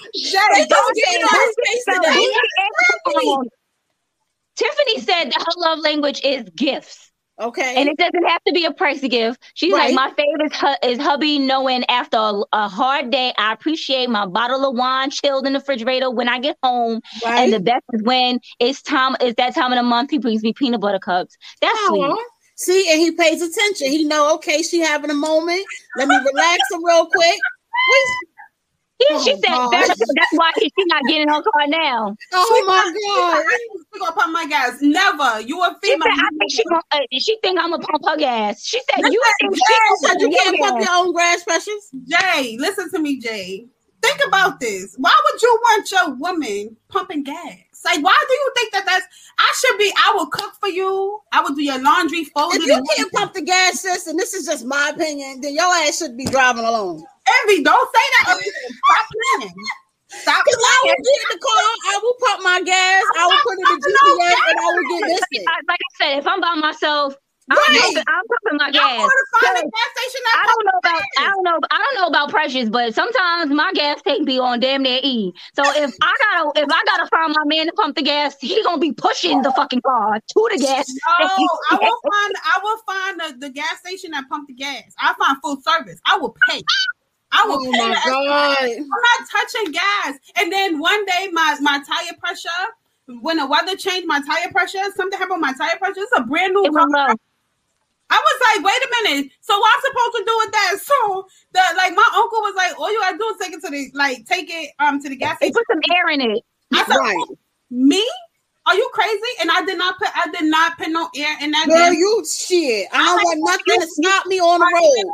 [laughs] Jay, They don't just get getting it our space today. we can answer on. Tiffany said that her love language is gifts. Okay. And it doesn't have to be a pricey gift. She's Right. like, my favorite is, hu- is hubby knowing after a, a hard day, I appreciate my bottle of wine chilled in the refrigerator when I get home. right. And the best is when it's time, it's that time of the month he brings me peanut butter cups. That's sweet. Aw. See, and he pays attention. He know, okay, she having a moment. Let me relax her real quick. Wait, Yeah, she Oh, said that's why she's not getting her car now. Oh my god. She gonna pump my gas. Never. You a She female. said, I think she gon- uh, she think I'm gonna pump her gas. She said, Listen, you think she Jay Said you can't pump gas. your own grass, precious. Jay, listen to me, Jay. Think about this. Why would you want your woman pumping gas? Like, why do you think that that's? I should be. I will cook for you. I will do your laundry, fold If you can't pump the gas, sis, and this is just my opinion, then your ass should be driving alone. Envy, don't say that. Stop playing. Stop Because I will playing. get in the car, I will pump my gas, I will put in the No GPS, and I will get this. Like I said, if I'm by myself, I'm, Right. pumping, I'm pumping my I'm gas. going to find a gas station I don't know about pumps I don't know I don't know about precious, but sometimes my gas tank be on damn near E. So if I [laughs] gotta if I gotta find my man to pump the gas, he gonna be pushing the fucking car to the gas. No, I will find. I will find the, the gas station that pump the gas. I find full service. I will pay. I will Oh my god. I'm not touching gas. And then one day, my my tire pressure, when the weather changed, my tire pressure, something happened with my tire pressure. It's a brand new car. I was like, wait a minute. So what I'm supposed to do with that? So the like my uncle was like, all you gotta do is take it to the like take it um to the gas They station. put some air in it. I said, Right. me? Are you crazy? And I did not put I did not put no air in that. Girl, damn- you shit. I don't like, want nothing to stop me on the road.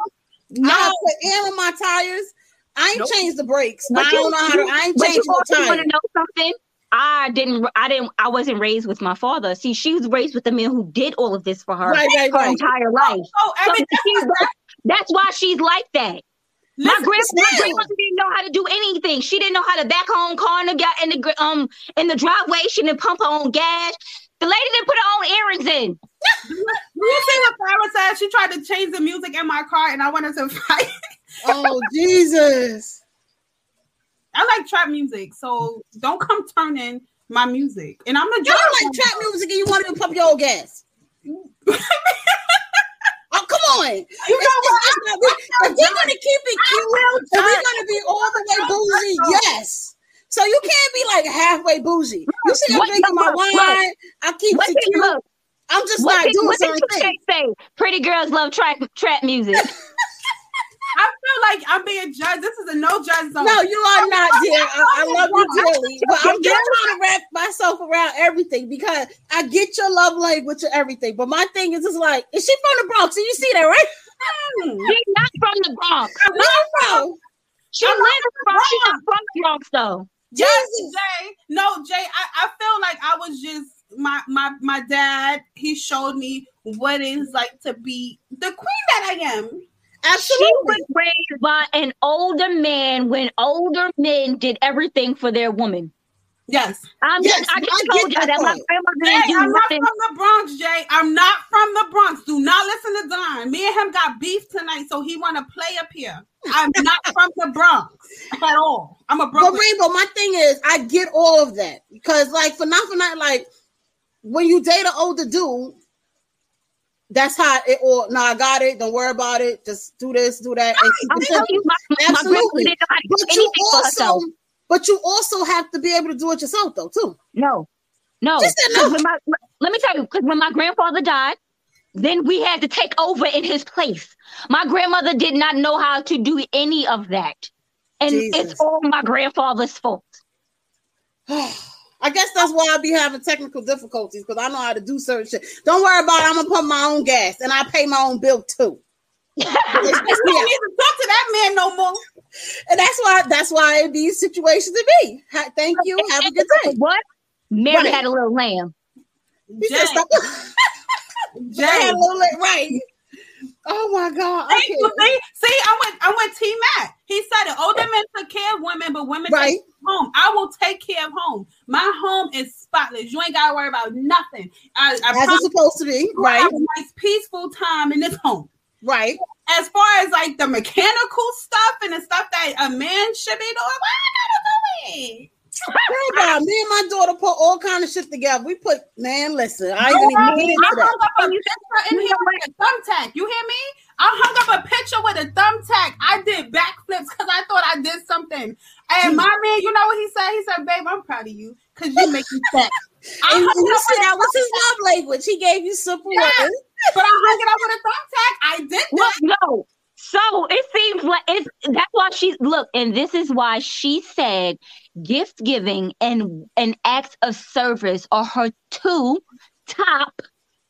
No. I put air in my tires. I ain't Nope. changed the brakes. But I don't know how to. I ain't you changing no want to know something? I didn't. I didn't. I wasn't raised with my father. See, she was raised with a man who did all of this for her Right, right, her right. entire life. So So every she's- that's why she's like that. My listen, grand, my still. grandmother didn't know how to do anything. She didn't know how to back her own car in the in the um in the driveway. She didn't pump her own gas. The lady didn't put her own earrings in. you see what Farrah said? She tried to change the music in my car and I wanted to fight. [laughs] Oh Jesus! I like trap music, so don't come turning my music. And I'm a You don't like trap music and you want to pump your old gas. [laughs] oh come on! You know It's- it's- it's not- we- if we're gonna keep it cute, if we're gonna be all the way bougie, yes. So you can't be like halfway bougie. You see, I'm drinking my look, look. wine. I keep What it did cute. look? I'm just What not did, doing what certain things. say? Pretty girls love trap trap music. [laughs] I feel like I'm being judged. This is a no judge zone. No, you are not, [laughs] dear. I, I love you dearly, [laughs] but I'm just trying to wrap myself around everything because I get your love language and everything. But my thing is, it's like, is she from the Bronx? So you see that, right? Hmm. She's not from the Bronx. Where you from? She I'm lives not from. She's from not from the Bronx though. Yes, Jesus. Jay. No, Jay. I, I feel like I was just my my my dad. He showed me what it's like to be the queen that I am. She Absolutely. was raised by an older man when older men did everything for their woman. Yes. I'm Yes, just, I just I told you that that my part. grandmother didn't do I'm not from the Bronx, Jay. I'm not from the Bronx. Do not listen to Don. Me and him got beef tonight, so he want to play up here. I'm not [laughs] from the Bronx at all. I'm a Bronx. But Rainbow, my thing is, I get all of that because, like, for not for not, like, when you date an older dude, that's how it all. No, I got it. Don't worry about it. Just do this, do that. and keep I'm it telling you, my, my grandmother Absolutely. didn't know how to do But you also, but you also have to be able to do it yourself, though, too. No, no. Just 'Cause enough. when my, let me tell you, because when my grandfather died, then we had to take over in his place. My grandmother did not know how to do any of that. And Jesus. it's all my grandfather's fault. [sighs] [sighs] [sighs] I guess that's why I be having technical difficulties because I know how to do certain shit. Don't worry about it. I'm gonna pump my own gas and I pay my own bill too. [laughs] It's You don't need to talk to that man no more. and that's why that's why in these situations it be. Ha- Thank you. Have a good day. What? Mary Right. had a little lamb. He Jay, said, "Stop." Jay. Had a little late, right. Oh my god. I See, can't. see, see, I'm with I'm with T Mac. He said it. Older men took care of women, but women Right. take home. I will take care of home. My home is spotless. You ain't gotta worry about nothing. I, I As it's supposed to be. Right. have a nice peaceful time in this home. Right. As far as like the mechanical stuff and the stuff that a man should be doing, why I gotta do it? Bye. Me and my daughter put all kind of shit together. We put man, listen. I ain't even I get into that. hung up a picture in here with a thumbtack. You hear me? I hung up a picture with a thumbtack. I did backflips because I thought I did something. And my man, you know what he said? He said, "Babe, I'm proud of you because you make me sex." [laughs] I And, hung and it you up see with a that was his love language. He gave you support. Yes. but I hung it up with a thumbtack. I did Look, that. no. So it seems like it's that's why she look, and this is why she said gift giving and and acts of service are her two top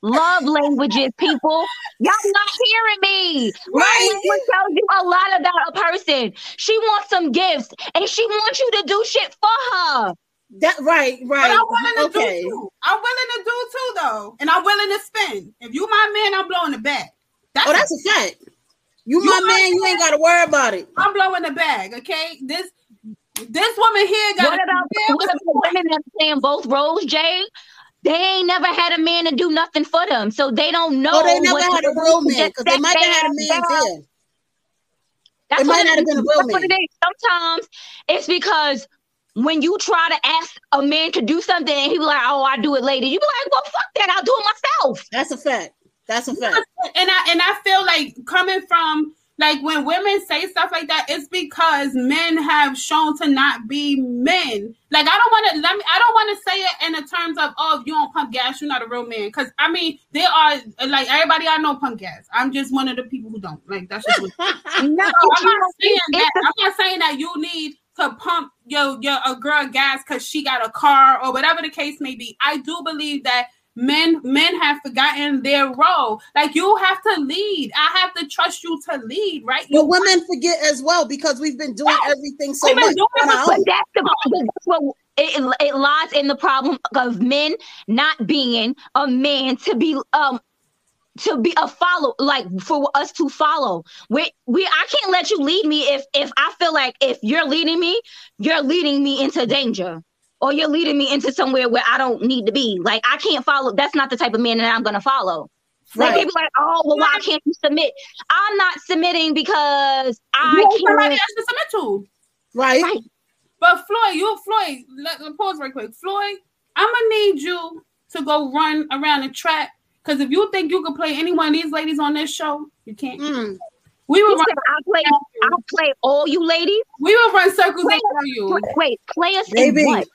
love languages, [laughs] people. Y'all not hearing me. Love Right. language tells you a lot about a person. She wants some gifts and she wants you to do shit for her. That right, But right. I'm willing to Okay. do too. I'm willing to do too, though, and I'm willing to spend. If you my man, I'm blowing the bag. That's, Oh, that's a fact. You, You my my man, you ain't gotta worry about it. I'm blowing the bag. Okay, this this woman here got. What about what about women that playing both roles, Jay? They ain't never had a man to do nothing for them, so they don't know. Oh, they never had a real man because they might have had a man there. That's It might not have been a real man. it. Sometimes it's because when you try to ask a man to do something and he be like, "Oh, I do it later," you be like, "Well, fuck that, I'll do it myself." That's a fact. That's a fact. and I and I feel like coming from like when women say stuff like that, it's because men have shown to not be men. Like I don't want to let me. I don't want to say it in the terms of oh, if you don't pump gas, you're not a real man. Because I mean, there are like everybody I know pump gas. I'm just one of the people who don't. Like that's just. What, [laughs] No, I'm not saying that. I'm not saying that you need to pump your your a girl gas because she got a car or whatever the case may be. I do believe that men men have forgotten their role. Like you have to lead. I have to trust you to lead, right? But women forget as well because we've been doing everything so We've been much doing it But that's the that's what it, it lies in the problem of men not being a man to be um to be a follow like for us to follow. We we I can't let you lead me if if I feel like if you're leading me, you're leading me into danger. Or you're leading me into somewhere where I don't need to be. Like I can't follow. That's not the type of man that I'm gonna follow. Like Right. people like, oh well, why can't you submit? I'm not submitting because I want somebody can't. else to submit to. Right? Right. But Floyd, you Floyd, let, let pause right quick. Floyd, I'm gonna need you to go run around the track because if you think you can play any one of these ladies on this show, you can't. Mm. We will run. I'll play. I'll play all you ladies. We will run circles Wait, around you. Wait, wait, play us Maybe. in what?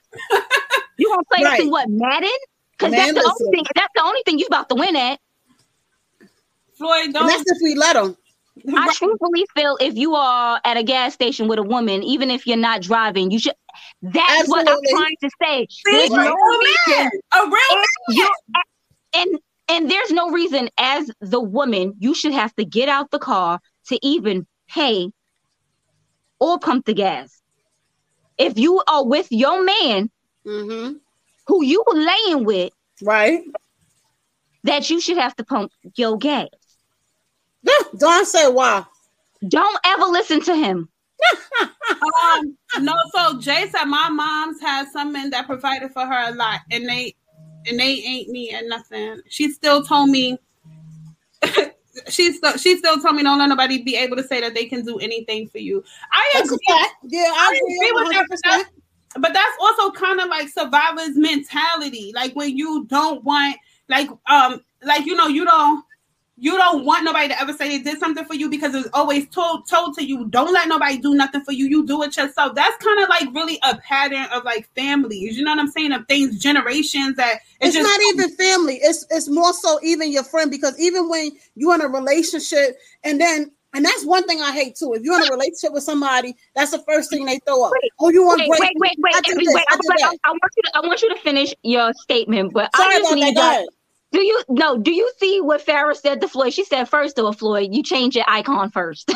You gonna play us Right. in what? Madden? Because that's the listen. only thing. That's the only thing you about to win at. Floyd, And don't. that's if we let them. I truthfully feel if you are at a gas station with a woman, even if you're not driving, you should. That's what I'm trying to say. There's a no real reason, a real man. you and and there's no reason as the woman you should have to get out the car to even pay or pump the gas. If you are with your man Mm-hmm. who you laying with, Right? that you should have to pump your gas. Yeah, don't say why. Don't ever listen to him. [laughs] Um, no, so Jay said my mom's had some men that provided for her a lot, and they and they ain't me and nothing. She still told me. [laughs] she still she still told me don't let nobody be able to say that they can do anything for you. I That's agree. Yeah, I, I agree with that, but 100%. that's, but that's also kind of like survivor's mentality. Like when you don't want, like, um, like you know, you don't, you don't want nobody to ever say they did something for you because it's always told told to you, don't let nobody do nothing for you. You do it yourself. That's kind of like really a pattern of like families. You know what I'm saying? Of things, generations that It's just not even family. It's it's more so even your friend because even when you're in a relationship and then and that's one thing I hate too. If you're in a relationship with somebody, that's the first thing they throw up. Wait, oh, you want Wait, great? wait, wait, wait. I Wait, this, wait, I I, I, want you to I want you to finish your statement, but Sorry I just about that. Need Go y'all- ahead. Do you no? Do you see what Farrah said to Floyd? She said, first of all, Floyd, you change your icon first. [laughs]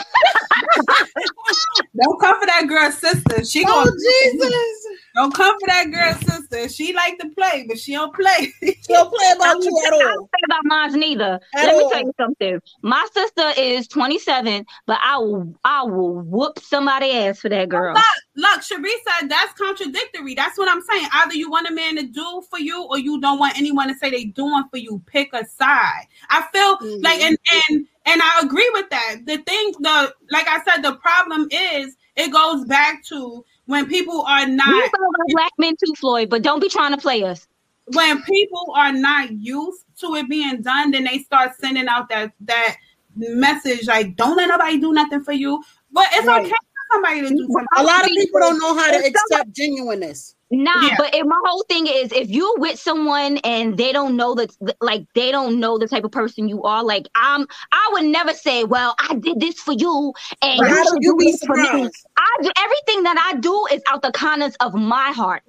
don't come for that girl, sister. She Oh gonna Jesus! Don't come for that girl, sister. She like to play, but she don't play. She don't play about don't you at all. I don't think about mine neither. At Let me tell you something. My sister is 27, but I will I will whoop somebody ass for that girl. Look, Sharice said that's contradictory. That's what I'm saying. Either you want a man to do for you, or you don't want anyone to say they doing for you. Pick a side. I feel Mhm. like, and and and I agree with that. The thing, the like I said, the problem is it goes back to when people are We not feel like black men too, Floyd, but don't be trying to play us. when people are not used to it being done, then they start sending out that that message like, "Don't let nobody do nothing for you." But it's Right. okay for somebody to do something. A lot of people don't know how to accept genuineness. Nah, Yeah. but if my whole thing is if you're with someone and they don't know that like they don't know the type of person you are, like I'm I would never say, Well, I did this for you and you should you do be this for me. surprised? I do everything that I do is out the kindness of my heart.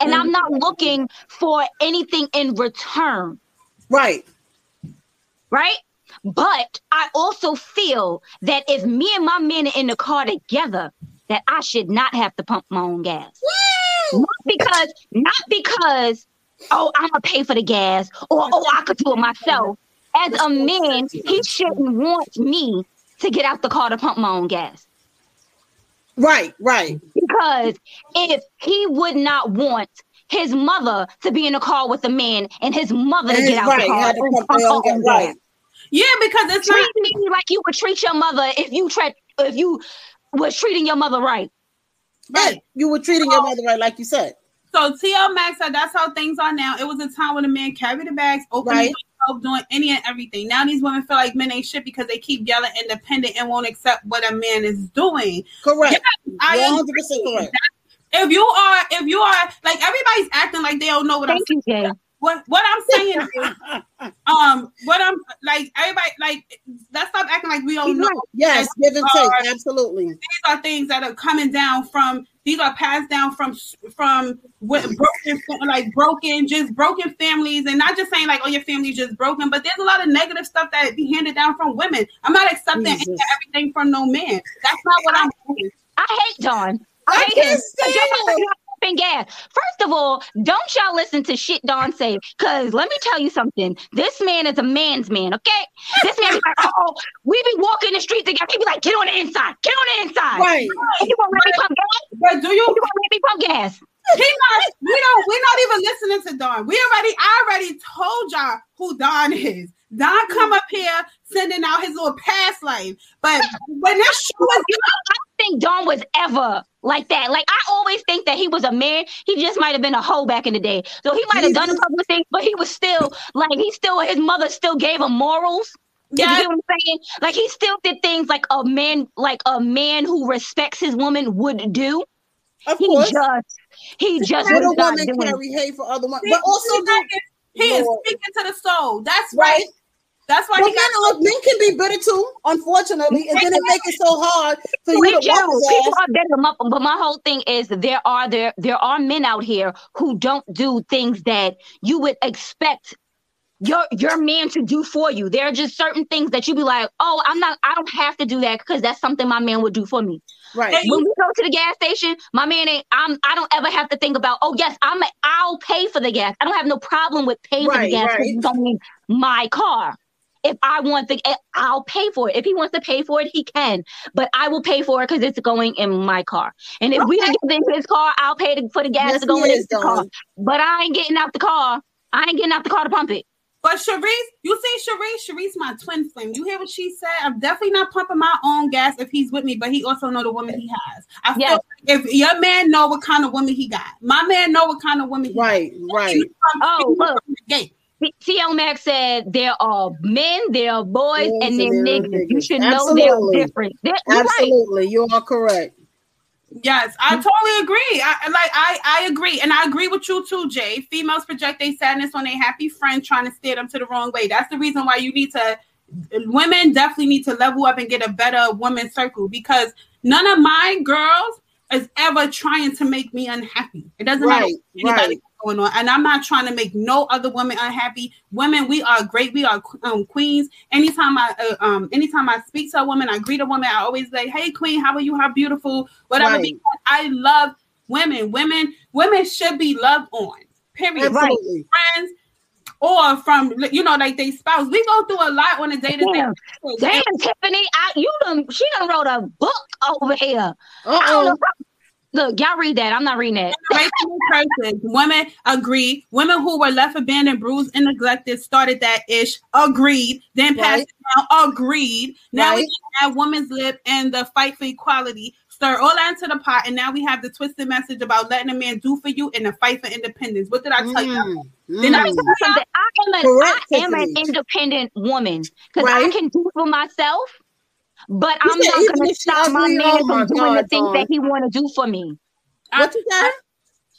And I'm mm-hmm. not looking for anything in return, Right. right? But I also feel that if me and my man are in the car together, that I should not have to pump my own gas. Not because, not because, oh, I'm gonna pay for the gas, or oh, I could do it myself. As a man, he shouldn't want me to get out the car to pump my own gas. Right. Right. Because if he would not want his mother to be in the car with a man and his mother to get out right, the car to pump her own gas, right. Yeah, because it's not me like you would treat your mother if you treat if you was treating your mother right. Right. You were treating your mother right, like you said. So TL Max said that's how things are now. It was a time when a man carried the bags, opened Right. himself, doing any and everything. Now these women feel like men ain't shit because they keep yelling independent and won't accept what a man is doing. Correct. I You're agree. 100 percent. If you are, if you are, like everybody's acting like they don't know what I'm saying. you, Jay. What what I'm saying is, [laughs] um, what I'm like, everybody like, let's stop acting like we don't know. Yes, give and take. Absolutely. These are things that are coming down from. These are passed down from from wi- broken, like broken, just broken families, and not just saying like, oh, your family's just broken, but there's a lot of negative stuff that be handed down from women. I'm not accepting any everything from no man. That's not what I'm doing. I hate Don. I, I hate him. Can't stand Y'all him. pumping gas. First of all, don't y'all listen to shit Don say. Cause let me tell you something. This man is a man's man, okay? This man be like, oh, we be walking the street together. He be like, get on the inside, get on the inside. Right. You let me pump gas? But do you? You won't let me pump gas. He not, we don't. We're not even listening to Don. We already. I already told y'all who Don is. Don come up here sending out his little past life, but when this show was You know, I don't think Don was ever like that. Like I always think that he was a man. He just might have been a hoe back in the day. So he might have done a couple of things, but he was still like he still his mother still gave him morals. You Yeah. what I'm saying? Like he still did things like a man, like a man who respects his woman would do. Of He course. just, he just Would a was not woman doing. carry hate for other women? He- But also, he, do, he is speaking to the soul. That's Right. right. That's why but he men, got. are- men can be bitter too, unfortunately, and then it make it so hard for you to general, walk his people ass. are better, mu- but my whole thing is there are there there are men out here who don't do things that you would expect your your man to do for you. There are just certain things that you be like, oh, I'm not, I don't have to do that because that's something my man would do for me. Right. And When we go to the gas station, my man ain't. I'm. I don't ever have to think about. Oh yes, I'm. A, I'll pay for the gas. I don't have no problem with paying for the gas. gas. 'cause right. It's only my car. If I want the, eh, I'll pay for it. If he wants to pay for it, he can. But I will pay for it because it's going in my car. And if we Okay. get in his car, I'll pay to, for the gas Yes, to go in is, his car. But I ain't getting out the car. I ain't getting out the car to pump it. But Sharice, you see Sharice, Sharice, my twin flame. You hear what she said? I'm definitely not pumping my own gas if he's with me, but he also know the woman he has. I feel Yes. if your man know what kind of woman he got, my man know what kind of woman he Right, right. You Oh, you look. From the. TL Max said there are men, there are boys, Yes, and and there are there are niggas. You niggas. should know Absolutely. they're different. They're, you're right. Absolutely, you are correct. Yes, I totally agree. I like I I agree, and I agree with you too, Jay. Females project their sadness on their happy friend trying to steer them to the wrong way. That's the reason why you need to. Women definitely need to level up and get a better woman circle because none of my girls is ever trying to make me unhappy. It doesn't matter Right, what anybody right. Going on, and I'm not trying to make no other woman unhappy. Women, we are great. We are um, queens. Anytime I uh, um anytime I speak to a woman, I greet a woman. I always say, "Hey, queen, how are you? How beautiful?" Whatever. Right. Because I love women. Women, women should be loved on. Period. Friends or from you know like they spouse. We go through a lot on a day to day. Damn, Tiffany, I, you done, she done wrote a book over here. I don't know. Uh-oh. Look, y'all read that. I'm not reading that. [laughs] generational curses. Women agree. Women who were left abandoned, bruised, and neglected started that ish. Agreed. Then passed Right. it down. Agreed. Now we Right. have women's lip and the fight for equality. Stir all that into the pot, and now we have the twisted message about letting a man do for you and the fight for independence. What did I tell you? Mm, Then I mm. tell Something. I am, an, I am an independent woman because I can do for myself, but You I'm not going to stop my ugly, man oh from my doing the things that he want to do for me. What you said?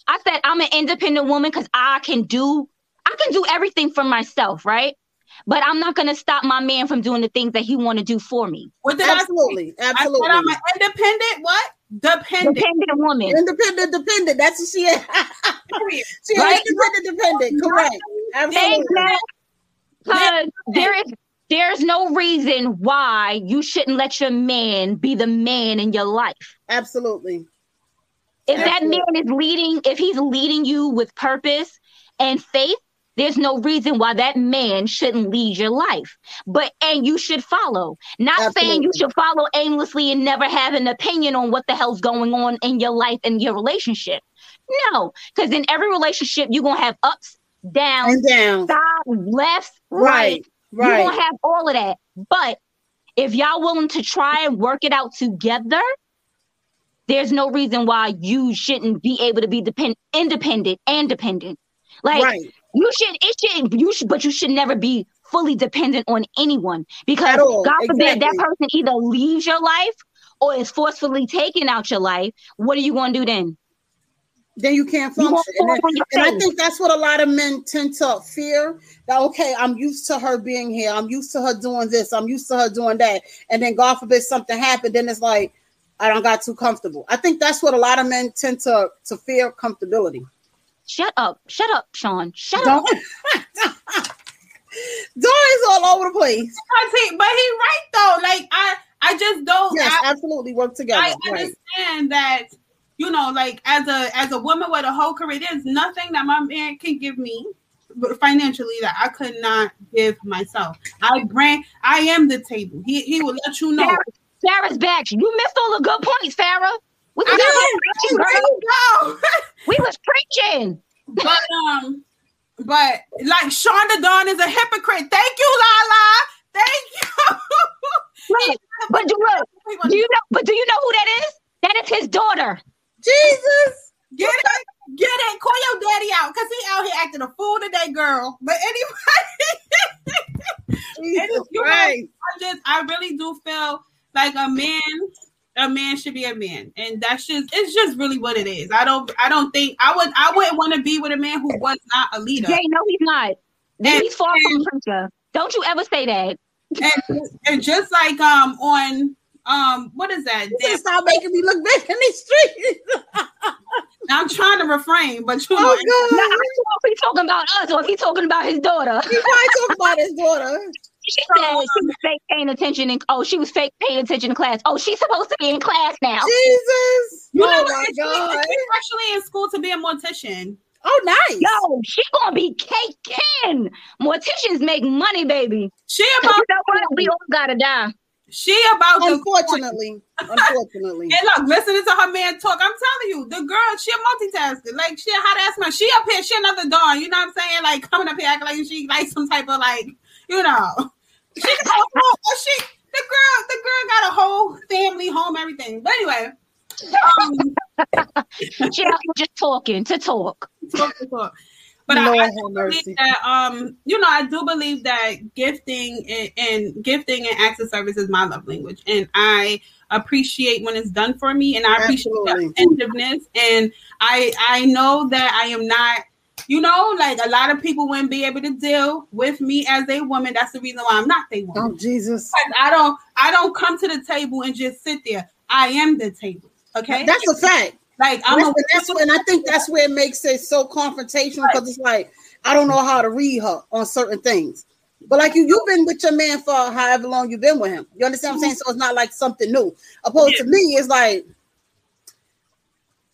I said I'm an independent woman because I can do I can do everything for myself, right? But I'm not gonna stop my man from doing the things that he want to do for me. What did Absolutely, I absolutely. I said I'm an independent what? Dependent. Dependent woman. Independent, dependent. That's what she is. Period. she Right? independent, dependent. Correct. Absolutely. Because there is there's no reason why you shouldn't let your man be the man in your life. Absolutely. If that man is leading, if he's leading you with purpose and faith, there's no reason why that man shouldn't lead your life. But and you should follow. Not saying you should follow aimlessly and never have an opinion on what the hell's going on in your life and your relationship. No, because in every relationship you're gonna have ups, downs, And down. side, left, right. Right. Right. have all of that. But if y'all willing to try and work it out together, there's no reason why you shouldn't be able to be depend independent and dependent. Like Right. you should it should you should but you should never be fully dependent on anyone because God forbid that person either leaves your life or is forcefully taken out your life. What are you gonna do then? Then you can't function. won't And, then- and I think that's what a lot of men tend to fear. That okay, I'm used to her being here. I'm used to her doing this. I'm used to her doing that. And then God forbid something happened. Then it's like I don't got too comfortable. I think that's what a lot of men tend to to fear comfortability. Shut up. Shut up, Sean. Shut up. Don't. [laughs] Dory's all over the place. Because he- but he right though. Like I, I just don't. Yes, I, absolutely work together. I right. understand that. You know, like as a as a woman with a whole career, there's nothing that my man can give me financially that I could not give myself. I bring. I am the table. He he will let you know. Farrah, Farrah's back. You missed all the good points, Farrah. We was, I preaching, know, girl. [laughs] you go. we was preaching. but um, but like Shonda Don is a hypocrite. Thank you, Lala. Thank you. [laughs] Look, but do look, do you know? But do you know who that is? That is his daughter. Jesus. Get it, get it. Call your daddy out because he out here acting a fool today, girl. But anyway, Jesus you're I just I really do feel like a man, a man should be a man, and that's just it's just really what it is. I don't I don't think I would I wouldn't want to be with a man who was not a leader. Jay, no, he's not. And- he's far from a preacher. Don't you ever say that. and, and just like um on um what is that? You stop making me look big in these streets. I'm trying to refrain, but you know, Oh Now, I God. don't know if he's talking about us or if he's talking about his daughter. He probably talking about his daughter. [laughs] She said she was fake paying attention in oh, she was fake paying attention in class. Oh, she's supposed to be in class now. Jesus. you know, oh what? my she's, God. she's actually in school to be a mortician. Oh, nice. Yo, she gonna be caked in. Morticians make money, baby. She 'Cause about you know what? We all gotta die. She about the Unfortunately. Unfortunately. [laughs] And look, listening to her man talk, I'm telling you, the girl, she a multitasker. Like she a hot ass man. She up here, she another Don. You know what I'm saying? Like coming up here acting like she like some type of like, you know. She got a whole, she the girl, the girl got a whole family, home, everything. But anyway. Um, [laughs] She out just talking to talk. talk, talk, talk. But I, Lord I have do believe that um, you know, I do believe that gifting and, and gifting and acts of service is my love language, and I appreciate when it's done for me, and I appreciate Absolutely. the attentiveness, and I I know that I am not. You know, like a lot of people wouldn't be able to deal with me as a woman. That's the reason why I'm not a woman. Oh, Jesus. I don't I don't come to the table and just sit there. I am the table. Okay. That's a fact. Like I'm That's, a, that's when I think that's where it makes it so confrontational because it's like I don't know how to read her on certain things. But like you, you've been with your man for however long you've been with him. You understand what I'm saying? Mm-hmm. So it's not like something new. Opposed to me, it's like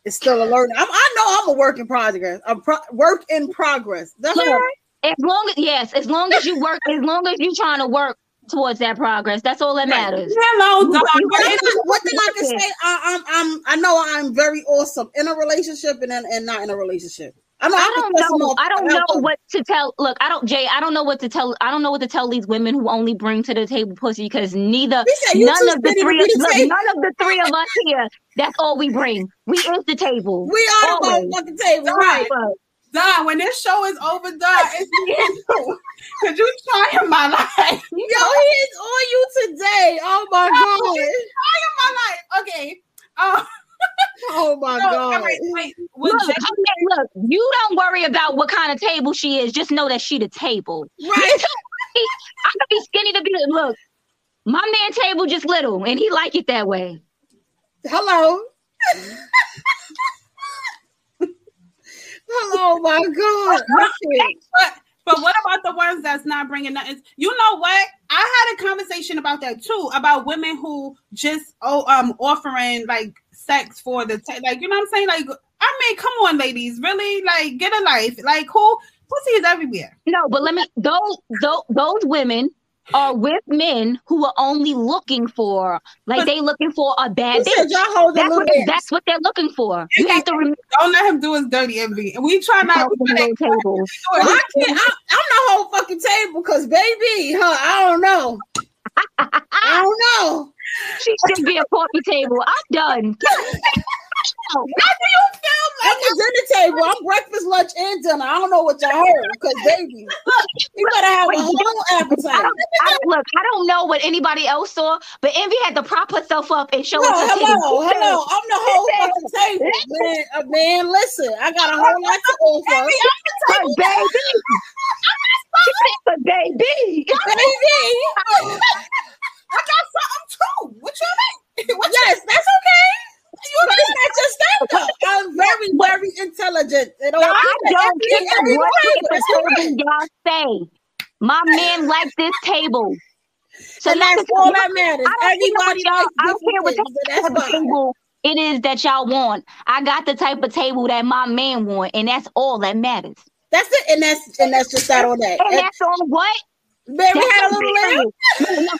it's still a learning. I'm, I know I'm a work in progress. A pro- work in progress. That's Look, all right. As long as yes, as long as you work, as long as you're trying to work towards that progress, that's all that matters. hello, dog. You- I'm It's not- one thing I can say, I, I'm, I'm, I know I'm very awesome in a relationship and, in, and not in a relationship. I know I I'm don't the best know. I don't know what to tell. Look, I don't, Jay. I don't know what to tell. I don't know what to tell these women who only bring to the table pussy because neither said, none of the three, of, look, none of the three of us here. That's all we bring. We is the table. We are the Always. motherfucking table, Right. right? Don, when this show is over, Don, it's me [laughs] and you. try you trying my life. You [laughs] Yo, he is on you today. Oh my [laughs] god. trying my life. Okay. Um, Oh my No, god. all right, wait, Look, Jay- okay, look, you don't worry about what kind of table she is. Just know that she the table. Right. I could be skinny to be look. My man table just little, and he like it that way. Hello. Hello, my God. Listen, But but what about the ones that's not bringing nothing? You know what? I had a conversation about that too, about women who just oh um offering like sex for the te- like you know what I'm saying? Like I mean, come on, ladies, really like get a life. Like who pussy is everywhere. No, but let me those those, those women are with men who are only looking for like they looking for a bad bitch. y'all hold the That's what that's what they're looking for. You have to remember Don't let him do his dirty envy. And we try not try those tables. I can't. I, I'm the whole fucking table because, baby, huh? I don't know. [laughs] I don't know. She should be a [laughs] coffee table. I'm done. [laughs] How do you feel I'm the dinner table. I'm breakfast, lunch, and dinner. I don't know what y'all heard because, baby, you better have a whole I don't, I don't look. I don't know what anybody else saw, but Envy had to prop herself up and show No, us hello, titties. hello. I'm the whole fucking table, man. Uh, man, listen, I got a whole lot to offer, But baby, she said, but baby, baby. I got something too? What you mean? What Yes, that's okay. You it's not just that. I'm very, very intelligent. It all- I don't care what way, type that's of correct. table y'all say. My man likes this table. So and that's all that matters. I don't care what Everybody y'all. likes I don't care what type of table it is that y'all want. I got the type of table that my man want, and that's all that matters. That's it, and that's and that's just that on that. And that's on what? Baby That's had a little period. No, no,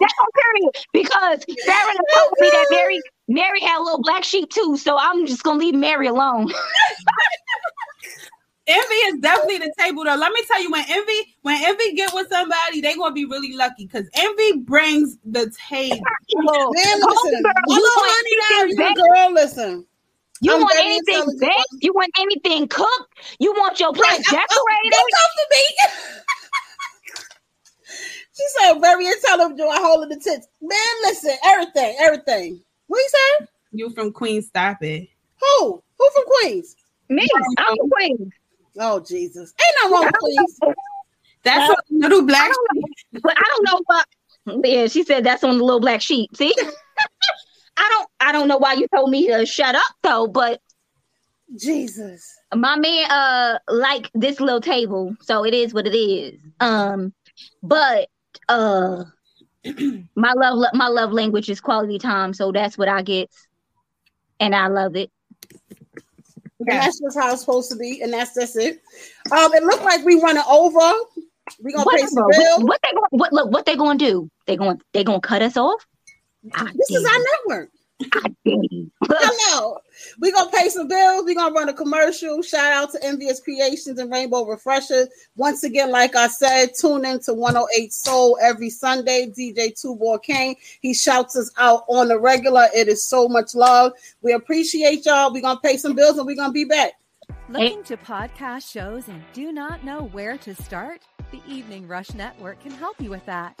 That's on period. Because Sarah [laughs] told me that Mary Mary had a little black sheep too, so I'm just gonna leave Mary alone. [laughs] Envy is definitely the table though. Let me tell you, when envy, when envy get with somebody, they gonna be really lucky because envy brings the table. Man, listen, girl, you you want honey, now anything you baked? girl, listen. You I'm want anything baked? You want anything cooked? You want your place Right, I- I- decorated? Don't come for me. [laughs] she said, "Very intelligent." I hold the tits. Man, listen, everything, everything. What you say? You from Queens, stop it. Who? Who from Queens? Me, I'm the queen. Oh Jesus, ain't no wrong with Queens. That's Well, a little black. I don't but I don't know what. Yeah, she said that's on the little black sheep. See, [laughs] I don't, I don't know why you told me to shut up though, but Jesus. my man uh like this little table, so it is what it is. Um, but uh, my love, my love language is quality time, so that's what I get, and I love it. And that's just how it's supposed to be, and that's just it. Um, it looked like we running over. We gonna pay some bills. What, what they going? What look? What they to do? They going? They going to cut us off? I This is our network. [laughs] Hello. we gonna pay some bills. we gonna run a commercial. Shout out to Envious Creations and Rainbow Refresher. Once again, like I said, tune in to 108 Soul every Sunday. DJ Two Kane. He shouts us out on the regular. It is so much love. We appreciate y'all. we gonna pay some bills and we're gonna be back. Looking to podcast shows and do not know where to start? The Evening Rush Network can help you with that.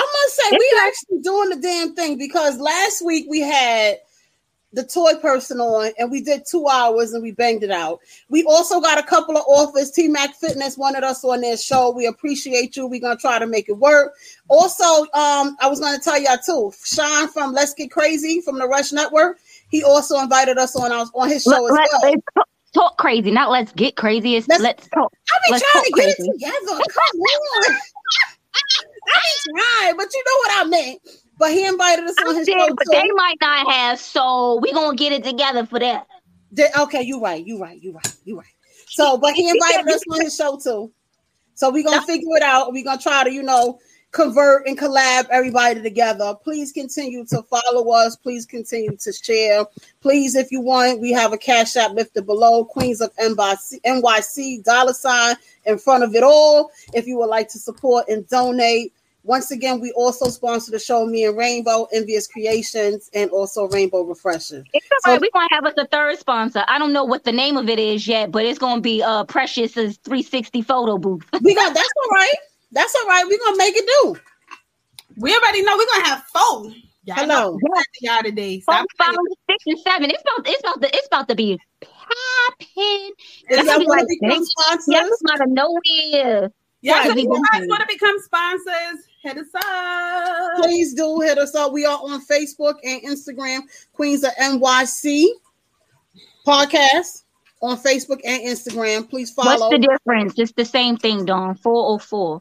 I must say, we are actually doing the damn thing because last week we had the toy person on and we did two hours and we banged it out. We also got a couple of offers. T Mac Fitness wanted us on their show. We appreciate you. We're gonna try to make it work. Also, um, I was gonna tell y'all too, Sean from Let's Get Crazy from the Rush Network. He also invited us on our, on his show Let, as let, well. let's talk, crazy, not let's get crazy. It's Let's- let's, talk. I be Let's trying to talk get it together. Come on. [laughs] I be trying, but you know what I meant. But he invited us on I his did, show but too. they might not have. So we're gonna get it together for that. They- okay, you're right, you're right, you're right, you're right. So, [laughs] but he invited us on his show too. So we're gonna [laughs] figure it out. We're gonna try to, you know, convert and collab everybody together. Please continue to follow us. Please continue to share. Please, if you want, we have a cash app lifted below Queens of NYC, NYC dollar sign in front of it all. If you would like to support and donate. Once again, we also sponsor the show Me and Rainbow, Envious Creations, and also Rainbow Refresher. It's all right. We're gonna have us a third sponsor. I don't know what the name of it is yet, but it's gonna be uh Precious's 360 photo booth. [laughs] We got that's all right. That's all right. We're gonna make it do. We already know we're gonna have four. Y'all Hello. y'all today. Four, Stop five, six, and seven. It's about it's about to it's about to be popping. If That's y'all be like, to become thank- sponsors, it's out of nowhere. Yeah, Yeah, you guys want to become sponsors, hit us up. please do hit us up. We are on Facebook and Instagram, Queens of NYC podcast on Facebook and Instagram. Please follow. What's the difference? It's the same thing, Don. 404.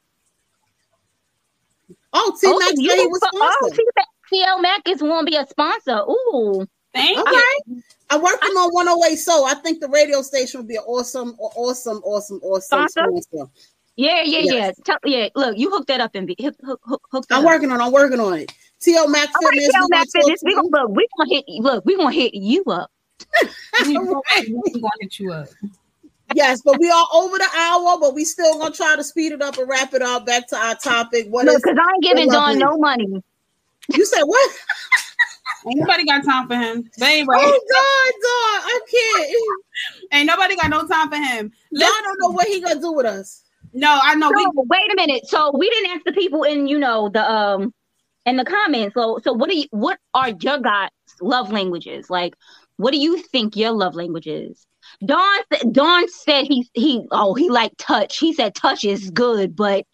oh, T oh, Max you said he can was sp- oh. T- TL Mac is want to be a sponsor. Ooh. Thank Okay. you. I'm working on 108 So I think the radio station would be an awesome, awesome, awesome, awesome Sponsor? sponsor. Yeah, yeah, Yes. yeah. Tell, yeah, look, you hook that up and be hook, hook, hook, hook I'm up. working on. I'm working on it. T.O. Mac All right, Fitness. TL we Fitness. We gonna look. We gonna hit. Look, we gonna hit you up. [laughs] We gonna hit you up. Yes, but we are over the hour, but we still gonna try to speed it up and wrap it up. Back to our topic. What Look, is because I ain't giving What Don level? no money. you said? What? Ain't nobody got time for him. But anyway, Oh God, God, I can't. ain't nobody got no time for him. I don't know what he gonna do with us. No, I know. So, We, wait a minute. So we didn't ask the people in, you know, the um in the comments. So so what do you what are your guys' love languages? Like, what do you think your love language is? Don Don said he he oh he liked touch. He said touch is good, but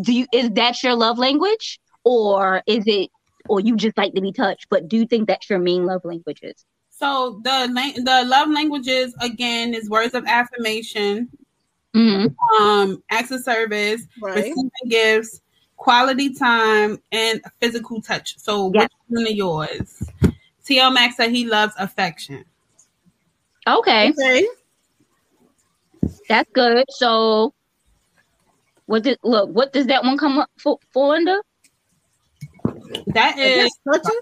do you is that your love language? Or is it or you just like to be touched, but do you think that's your main love languages? so the the love languages again is words of affirmation, Mm-hmm. um, acts of service, Right. receiving gifts, quality time, and physical touch. So Yeah. which one of yours? TL Max said he loves affection. Okay, Okay. that's good. So what did look, what does that one come up for, for under? That is That's touching?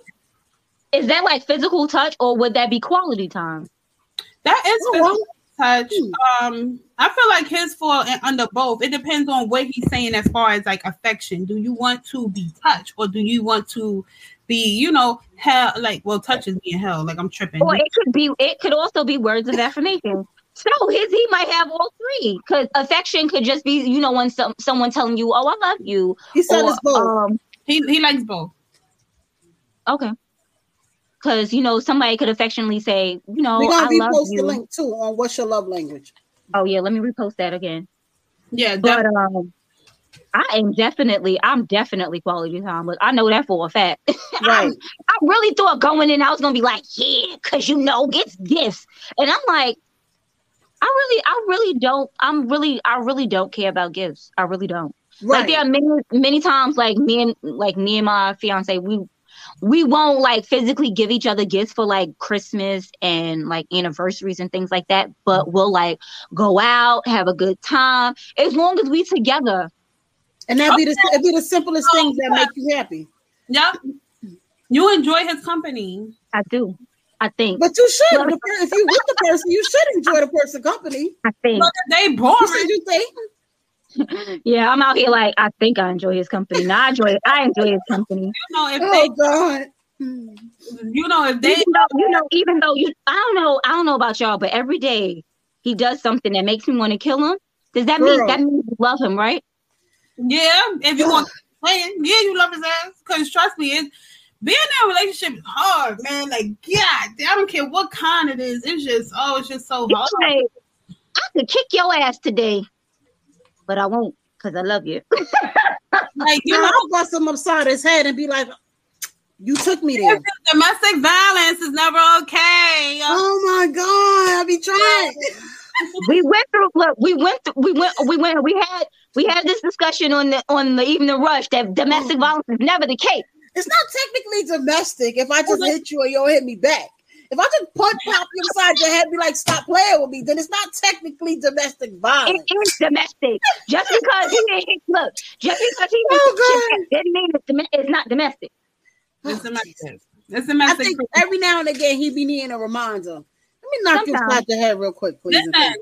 Is that like physical touch or would that be quality time? that is Oh, physical wow. touch. Um, I feel like his fall in- under both. It depends on what he's saying as far as like affection. Do you want to be touched or do you want to be, you know, hell like well, touch is being held. Like I'm tripping. Or it could be it could also be words of affirmation. [laughs] So his he might have all three because affection could just be you know when some someone telling you oh I love you He said or it's both. um He he likes both. okay because you know somebody could affectionately say you know We're gonna I be love post the you link too on what's your love language. Oh yeah let me repost that again Yeah, but def- um I am definitely I'm definitely quality time but I know that for a fact [laughs] Right. I really thought going in, I was gonna be like, yeah, because you know, it's this, And I'm like, I really, I really don't, I'm really, I really don't care about gifts. I really don't. Right. Like there are many, many times like me and like me and my fiance, we we won't like physically give each other gifts for like Christmas and like anniversaries and things like that, but mm-hmm. we'll like go out, have a good time as long as we together. And that'd be the it'd be the simplest oh, things that make you happy. yeah. You enjoy his company. I do. I think. But you should. The If you with the person, you should enjoy the person company. I think. But they boring. said you think. Yeah, I'm out here like I think I enjoy his company. Now I enjoy I enjoy his company. You know if Oh they God. you know if they Even though, you know, even though you I don't know, I don't know about y'all, but every day he does something that makes me want to kill him. Does that mean that means you love him, right? yeah, if you want [sighs] playing, yeah, you love his ass. Cause trust me, it's being in a relationship is hard, man. Like, God, I don't care what kind it is. It's just oh, it's just so hard. Like I could kick your ass today, but I won't because I love you. [laughs] Like, you know, know, [laughs] I'll bust him upside his head and be like, "You took me there." [laughs] domestic violence is never okay. Oh my God, I be trying. we went through look, we went through, we went we went we had we had this discussion on the on the evening rush that domestic oh. violence is never the case. It's not technically domestic if I just hit you or you don't hit me back. If I just punch pop you inside your head, be like, stop playing with me, then it's not technically domestic violence. It is domestic. Just [laughs] because he didn't hit, look, just because he Oh, didn't hit, didn't mean it's, dom- it's not domestic. Oh, it's domestic. It's domestic. I domestic. think every now and again he be needing a reminder. Let me knock you Sometimes. upside the head real quick, please. Listen.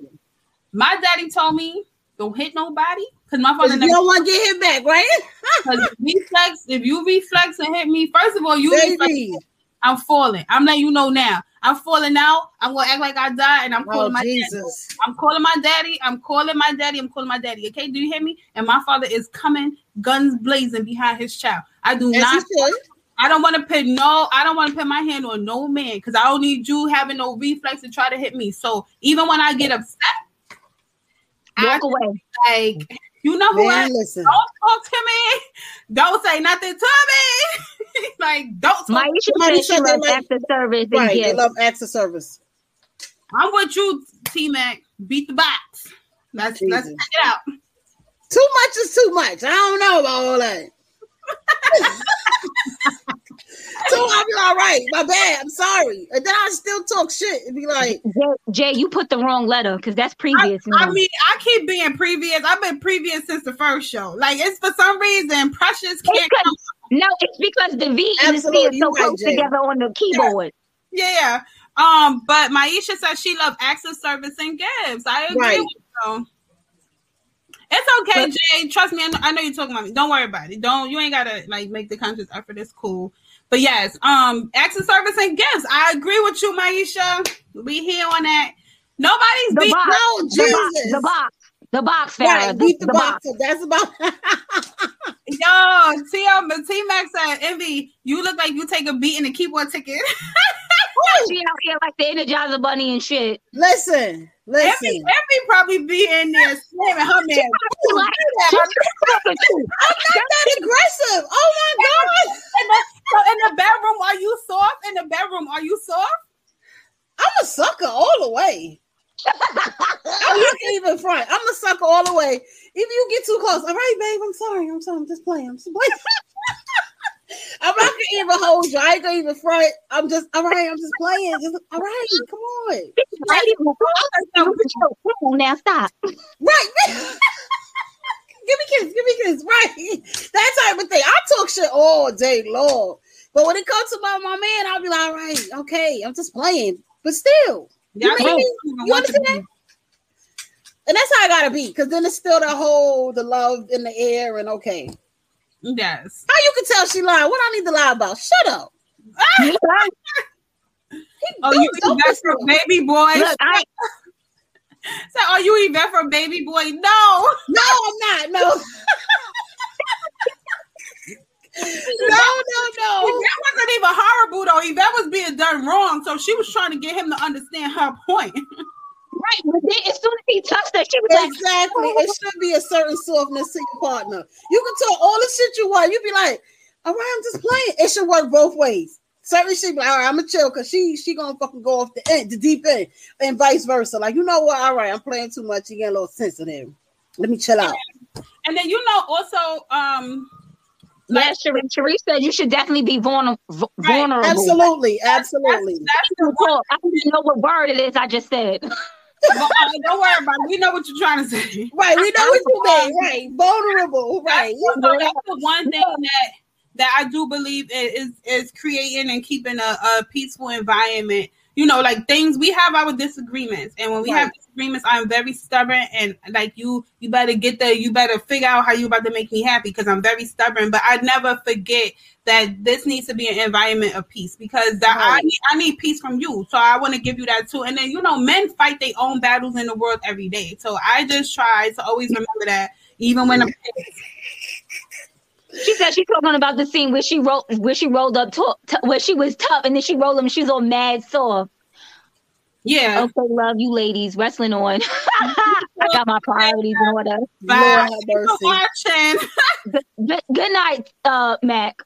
My daddy told me don't hit nobody because my father Because you never. don't want to get hit back, right? [laughs] [laughs] Because reflex, if you reflex and hit me, first of all, you reflex, Baby. I'm falling. I'm letting you know now. I'm falling out. I'm gonna act like I died, and I'm oh, calling Oh, my daddy. Jesus. I'm calling my daddy. I'm calling my daddy. I'm calling my daddy. Okay, do you hear me? And my father is coming, guns blazing behind his child. I do As not. I don't want to put no. I don't want to put my hand on no man because I don't need you having no reflex to try to hit me. So even when I get upset, Walk I away. like you know who I listen. don't talk to me. Don't say nothing to me. [laughs] [laughs] like don't. Talk. Maisha Somebody said she said they loves like- acts of service and Right. They love acts of service. I'm with you, T Mac. Beat the box. Let's let's check it out. Too much is too much. I don't know about all that. [laughs] so I'll be all right. My bad. I'm sorry. And then I still talk shit and be like, Jay, Jay, you put the wrong letter because that's previous. I now. mean, I keep being previous. I've been previous since the first show. Like it's for some reason Precious can't. It's 'cause- no, it's because the V and the C Absolutely, are so right, close Jay. together on the keyboard. Yeah. Um, but Maisha says she loves acts of service and gifts. I agree Right. with you. It's okay, But- Jay. Trust me, I know, I know you're talking about me. Don't worry about it. Don't you ain't gotta like make the conscious effort. It's cool. But yes, um, acts of service and gifts. I agree with you, Maisha. We here on that. Nobody's The beat. box, no, the box, the box, the box, Farrah, right, the, beat the, the box. That's about [laughs] Yo, T um, T Max said, Envy, you look like you take a beat in a keyboard ticket. [laughs] She out here like the Energizer Bunny and shit. listen, Envy, listen. Envy probably be in there slamming her man. She [laughs] like, she's. I'm not that aggressive. Oh my god. In the, so in the bedroom, are you soft? In the bedroom, are you soft? I'm a sucker all the way. I'm not even front. I'm a sucker all the way. If you get too close, all right, babe. I'm sorry. I'm sorry. I'm just playing. I'm just playing. [laughs] I'm not gonna even hold you. I ain't gonna even front. I'm just all right. I'm just playing. Just all right. Come on. Right, now, stop. Right. [laughs] give me kiss. Give me kiss. Right. That type of thing. I talk shit all day long. But when it comes to my, my man, I'll be like, all right, okay, I'm just playing. But still, You I mean- don't even you want to understand? and that's how I gotta be, because then it's still the whole the love in the air and okay. Yes. How you can tell she lied? What I need to lie about? Shut up. Ah! [laughs] Oh, you Yvette from Baby Boy? Look, I [laughs] So, are you Yvette from Baby Boy? No. No, I'm not. No. [laughs] no, no, no. That wasn't even horrible though. Yvette was being done wrong, so she was trying to get him to understand her point. right, but then as soon as he touched her, she was like, Exactly. It should be a certain softness to your partner. You can talk all the shit you want. You'd be like, all right, I'm just playing. It should work both ways. Certainly, she be like, all right, I'm gonna chill because she she gonna fucking go off the end, the deep end, and vice versa. Like, you know what? All right, I'm playing too much. You get a little sensitive. Let me chill out. And then you know also um yeah, Cherie, Cherie said you should definitely be vulnerable. vulnerable. Absolutely, absolutely. that's the one I don't even know what word it is I just said. [laughs] Well, uh, don't worry about it. We know what you're trying to say. Right, we know what you mean. Right, vulnerable. Right. So that's the one thing that that I do believe is is creating and keeping a, a peaceful environment. You know, like things we have our disagreements, and when we have Right. I'm very stubborn, and like you, you better get there. You better figure out how you about to make me happy because I'm very stubborn. But I never forget that this needs to be an environment of peace because that I need, I need peace from you. So I want to give you that too. And then you know, men fight their own battles in the world every day. So I just try to always remember that, even when I'm She said she's talking about the scene where she rolled where she rolled up to, to- where she was tough and then she rolled and she's all mad soft. Yeah. Okay, love you ladies. Wrestling on. [laughs] I got my priorities in order. Bye. Lord have for mercy. watching. [laughs] Good, good, good night, uh, Mac.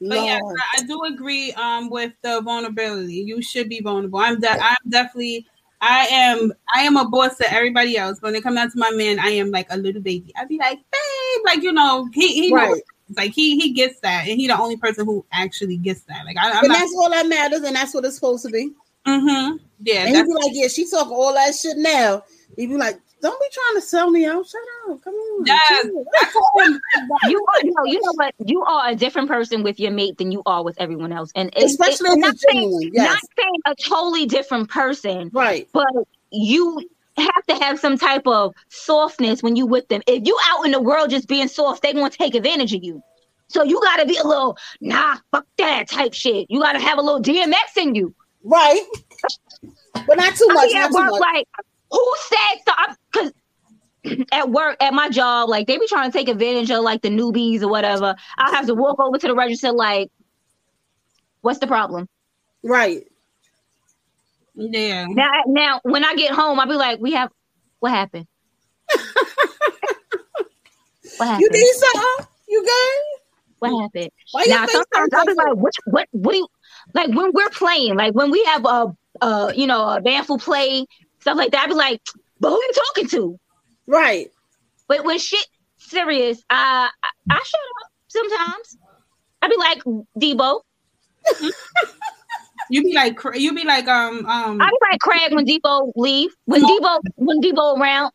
But yeah, I, I do agree um with the vulnerability. You should be vulnerable. I'm de- I'm definitely I am I am a boss to everybody else. When it comes down to my man, I am like a little baby. I'd be like, babe, like you know, he he knows Right. Like he he gets that, and he the only person who actually gets that. Like I, I'm and not. that's all that matters, and that's what it's supposed to be. Mm-hmm. Yeah, And he'd be like, "Yeah, she talking all that shit now." He'd be like, "Don't be trying to sell me out. Shut up. Come on." yes. chill." I told him You are, you know, you know what? You are a different person with your mate than you are with everyone else, and it- Especially it- not it's saying. Yes. not saying a totally different person, Right. but you have to have some type of softness when you with them. If you out in the world just being soft, they gonna take advantage of you. So you gotta be a little nah, fuck that type shit. You gotta have a little DMX in you. Right. But not too much. be Not at too work much. like, who said so? Because [clears throat] at work, at my job, like they be trying to take advantage of like the newbies or whatever. I'll have to walk over to the register like, what's the problem? Right. yeah. Now, now when I get home, I'll be like, we have, what happened? [laughs] what happened? You need something? You good? what happened? Why your Now face sometimes I'll be like, what, what, what do you like when we're playing? Like when we have a, uh, you know, a bandful play stuff like that. I'll be like, but who you talking to? Right. But when shit serious, I I, I shut up sometimes. I'd be like Debo. [laughs] You be like you be like um um. I'd be like Craig when Debo leave. When Debo when Debo around,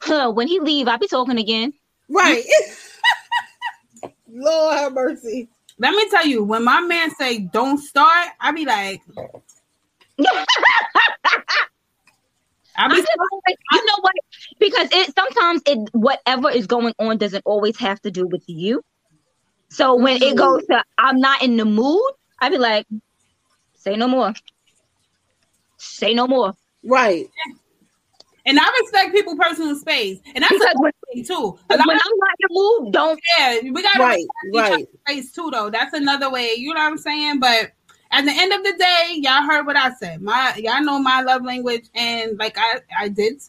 huh, when he leave, I'd be talking again. Right. [laughs] Lord have mercy. Let me tell you, when my man say don't start, I be like, I [laughs] I be just always, you know what? Because it sometimes it whatever is going on doesn't always have to do with you. So when it goes to I'm not in the mood, I be like, say no more. Say no more. Right. And I respect people personal space, and that's Because a when, thing too. when I'm not in the mood, don't yeah, we gotta Right, respect each right. other's space too, though. That's another way. You know what I'm saying? But at the end of the day, y'all heard what I said. My y'all know my love language, and like I I did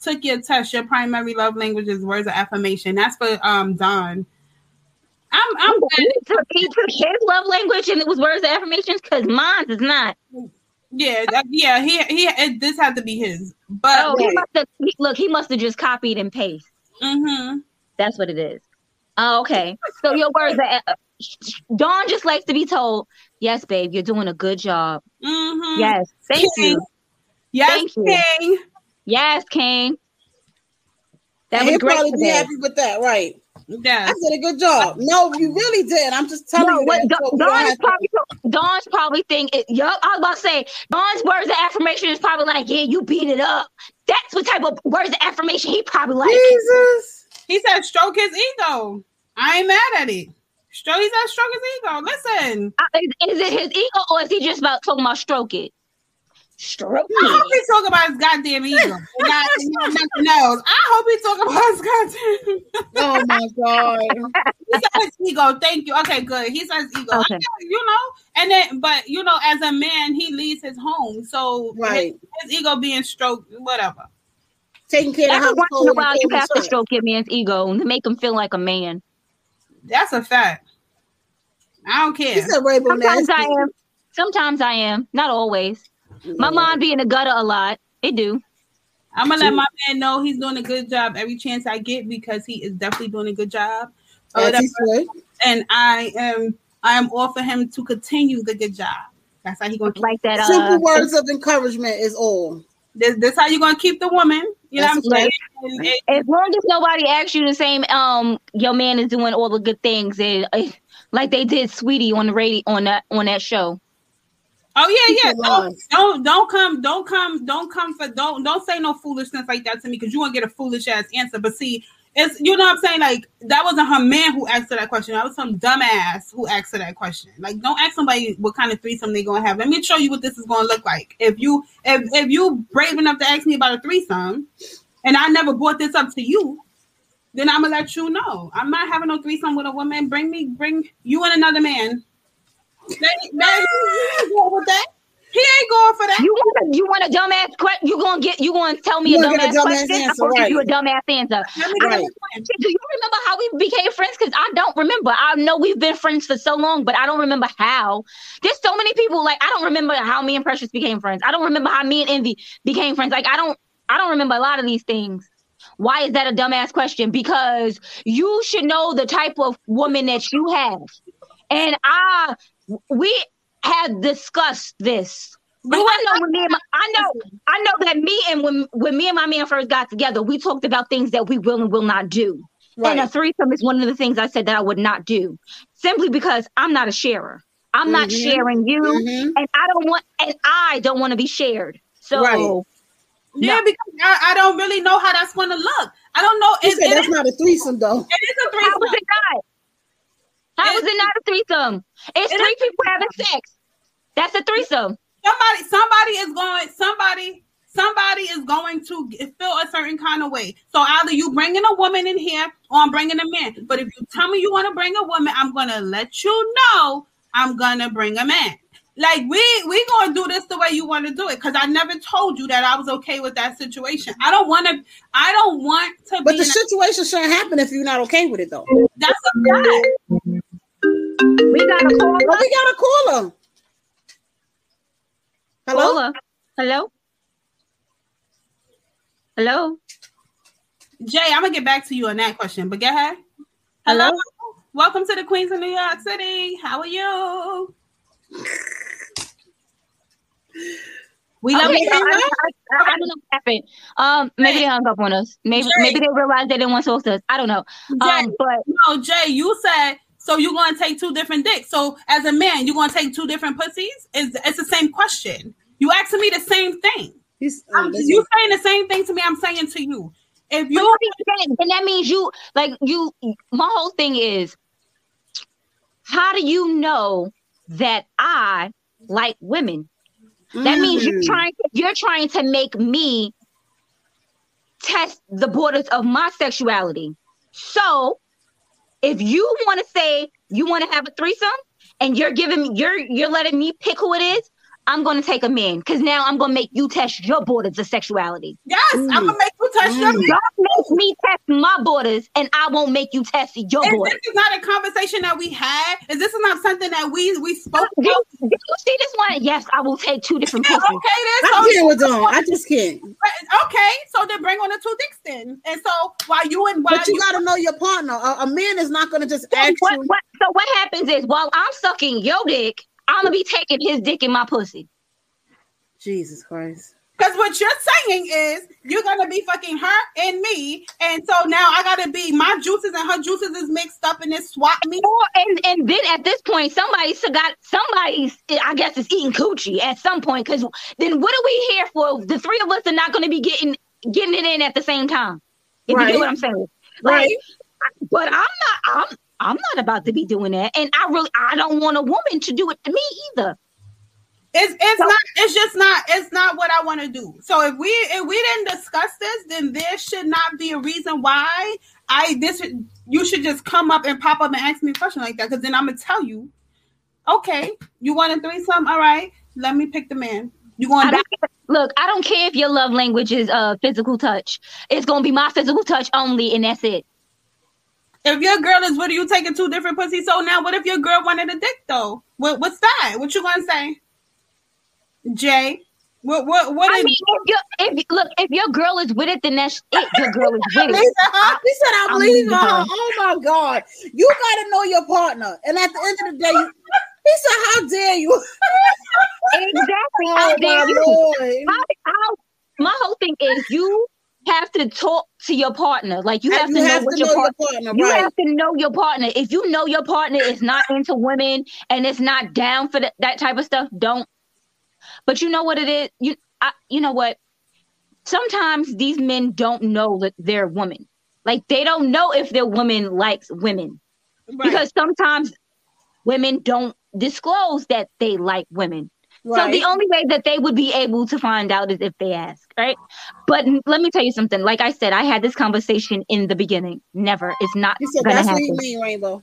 took your test. Your primary love language is words of affirmation. That's for um Don. I'm I'm he took, he took his love language and it was words of affirmations because mine is not. Yeah that, yeah he he it, this had to be his. But Oh, he must have he- look. He must have just copied and pasted. Mm-hmm. That's what it is. Oh, okay. So your words are. Don just likes to be told, "Yes, babe, you're doing a good job. Mm-hmm. Yes, thank you. Yes, Thank you. King. Yes, King. That And was he'll great probably be happy with that. Right. I did a good job. No, you really did. I'm just telling No, you. what that, so Don, we don't Don is probably Don's probably think it, yup. I was about to say Don's words of affirmation is probably like, yeah, you beat it up. That's what type of words of affirmation he probably like. Jesus. He said stroke his ego. I ain't mad at it. Stroke, he said stroke his ego. Listen, Uh, Is, is it his ego or is he just about talking about stroke it? Stroke I hope it. he talk about his goddamn ego. [laughs] and not, nothing else. I hope he talk about his goddamn. Oh my God. he says ego. Thank you. Okay, good. He says ego. Okay. Okay, you know, and then, but you know, as a man, he leaves his home, so Right. his, his ego being stroked, whatever. Taking care Every of the once in a while, you have to stroke your man's ego and make him feel like a man. That's a fact. I don't He care. said Rainbow Sometimes Nasty. I am. Sometimes I am. Not always. My mind be in the gutter a lot. It do. I'm gonna let my man know he's doing a good job every chance I get because he is definitely doing a good job. Or As he and I am I am all for him to continue the good job. That's how he gonna keep, Like that. Uh, Simple words of encouragement is all. this, this how you gonna keep the woman. You know That's what I'm saying? right. And it- as long as nobody asks you the same, um, your man is doing all the good things, and uh, like they did Sweetie on the radio on that on that show. Oh yeah, yeah. Don't, don't don't come don't come don't come for don't don't say no foolishness like that to me because you won't get a foolish ass answer. But see, it's you know what I'm saying. Like that wasn't her man who asked her that question. That was some dumbass who asked her that question. Like don't ask somebody what kind of threesome they gonna have. Let me show you what this is gonna look like. If you if if you brave enough to ask me about a threesome, and I never brought this up to you, then I'm gonna let you know. I'm not having no threesome with a woman. Bring me, bring you and another man. They, they, he ain't going with that. He ain't going for that. You want a, you want a dumbass question? You gonna get you gonna tell me a dumbass, a dumbass question? answer, I'm gonna right. give you a dumbass answer. Let me I Right. Do you remember how we became friends? Because I don't remember. I know we've been friends for so long, but I don't remember how. There's so many people. Like I don't remember how me and Precious became friends. I don't remember how me and Envy became friends. Like I don't. I don't remember a lot of these things. Why is that a dumbass question? Because you should know the type of woman that you have. And I we have discussed this. But I know when me and my, I know I know that me and when when me and my man first got together, we talked about things that we will and will not do. And a threesome is one of the things I said that I would not do, simply because I'm not a sharer. I'm not Mhm. sharing you, Mhm. and I don't want, and I don't want to be shared. So Right. Yeah, No. because I, I don't really know how that's going to look. I don't know. He It, said it, that's not a threesome though. it is a how threesome. was it not? How It- was it not a threesome? It's It three people having sex. That's a threesome. somebody somebody is going somebody somebody is going to g- feel a certain kind of way so either you bringing a woman in here or i'm bringing a man but if you tell me you want to bring a woman i'm gonna let you know i'm gonna bring a man like we we gonna do this the way you want to do it because i never told you that i was okay with that situation i don't want to i don't want to But be the in a- situation shouldn't happen if you're not okay with it though. that's a fact We got a caller. But we gotta call him. Hello? Caller. Hello. Hello. jay i'm gonna get back to you on that question but go ahead hello, Hello? welcome to the queens of new york city how are you we love Okay, you. so I, I, I, I don't know what happened. Um, maybe they hung up on us. Maybe Jay. maybe they realized they didn't want to talk to us. I don't know. Um, Jay, but no, Jay, you said so you're gonna take two different dicks. So as a man, you're gonna take two different pussies? It's, it's the same question. You asking me the same thing. He's, I'm, um, you saying the same thing to me. I'm saying to you. If you what saying? then that means you like you. My whole thing is, how do you know that I like women? That means you're Mm. trying. You're trying to make me test the borders of my sexuality. So, if you want to say you want to have a threesome, and you're giving you're you're letting me pick who it is, I'm going to take a man because now I'm going to make you test your borders of sexuality. yes, I'm gonna make you touch your. Mm. Don't make me test my borders, and I won't make you test your Is borders. this is not a conversation that we had? Is this not something that we we spoke Did, about? did you see this one? Yes, I will take two different Yeah, pussies. okay, then I so can't with them. I just can't. okay, so then bring on the two dicks then. And so while you and while But you gotta know your partner. A, a man is not gonna just ask What, you. what, so what happens is while I'm sucking your dick, I'm gonna be taking his dick in my pussy. Jesus Christ. Because what you're saying is you're gonna be fucking her and me, and so now I gotta be my juices and her juices is mixed up in this swap me. Or and and then at this point, somebody's got somebody's I guess is eating coochie at some point. Because then what are we here for? The three of us are not gonna be getting getting it in at the same time. If you Right. get what I'm saying. Right. Like, but I'm not. I'm. I'm not about to be doing that, and I really. I don't want a woman to do it to me either. It's it's So- not it's just not it's not what I want to do. So if we if we didn't discuss this, then there should not be a reason why I this you should just come up and pop up and ask me a question like that. Because then I'm gonna tell you, okay, you want a threesome? All right, let me pick the man. You going back? look, I don't care if your love language is uh physical touch. It's gonna be my physical touch only, and that's it. If your girl is, what are you taking two different pussies? So now, what if your girl wanted a dick though? What what's that? What you gonna say, Jay? What what what? I if- mean, if you if look, if your girl is with it, then that's it. Your girl is [laughs] with it. said, huh? He said, I'm, I'm leaving her. her. Oh my God. You gotta know your partner. And at the end of the day, you, [laughs] he said, How dare you? [laughs] Exactly. Oh How my dare you? Lord. How, how, my whole thing is you have to talk to your partner. Like you have you to know have what to your know partner. your partner, You right? have to know your partner. If you know your partner is not into women and it's not down for that, that type of stuff, don't. But you know what it is. You, I, you know what? Sometimes these men don't know that they're women. Like they don't know if their woman likes women Right. because sometimes women don't disclose that they like women. So the only way that they would be able to find out is if they ask, right? But let me tell you something. Like I said, I had this conversation in the beginning. Never. It's not he said, gonna That's what you mean, Rainbow.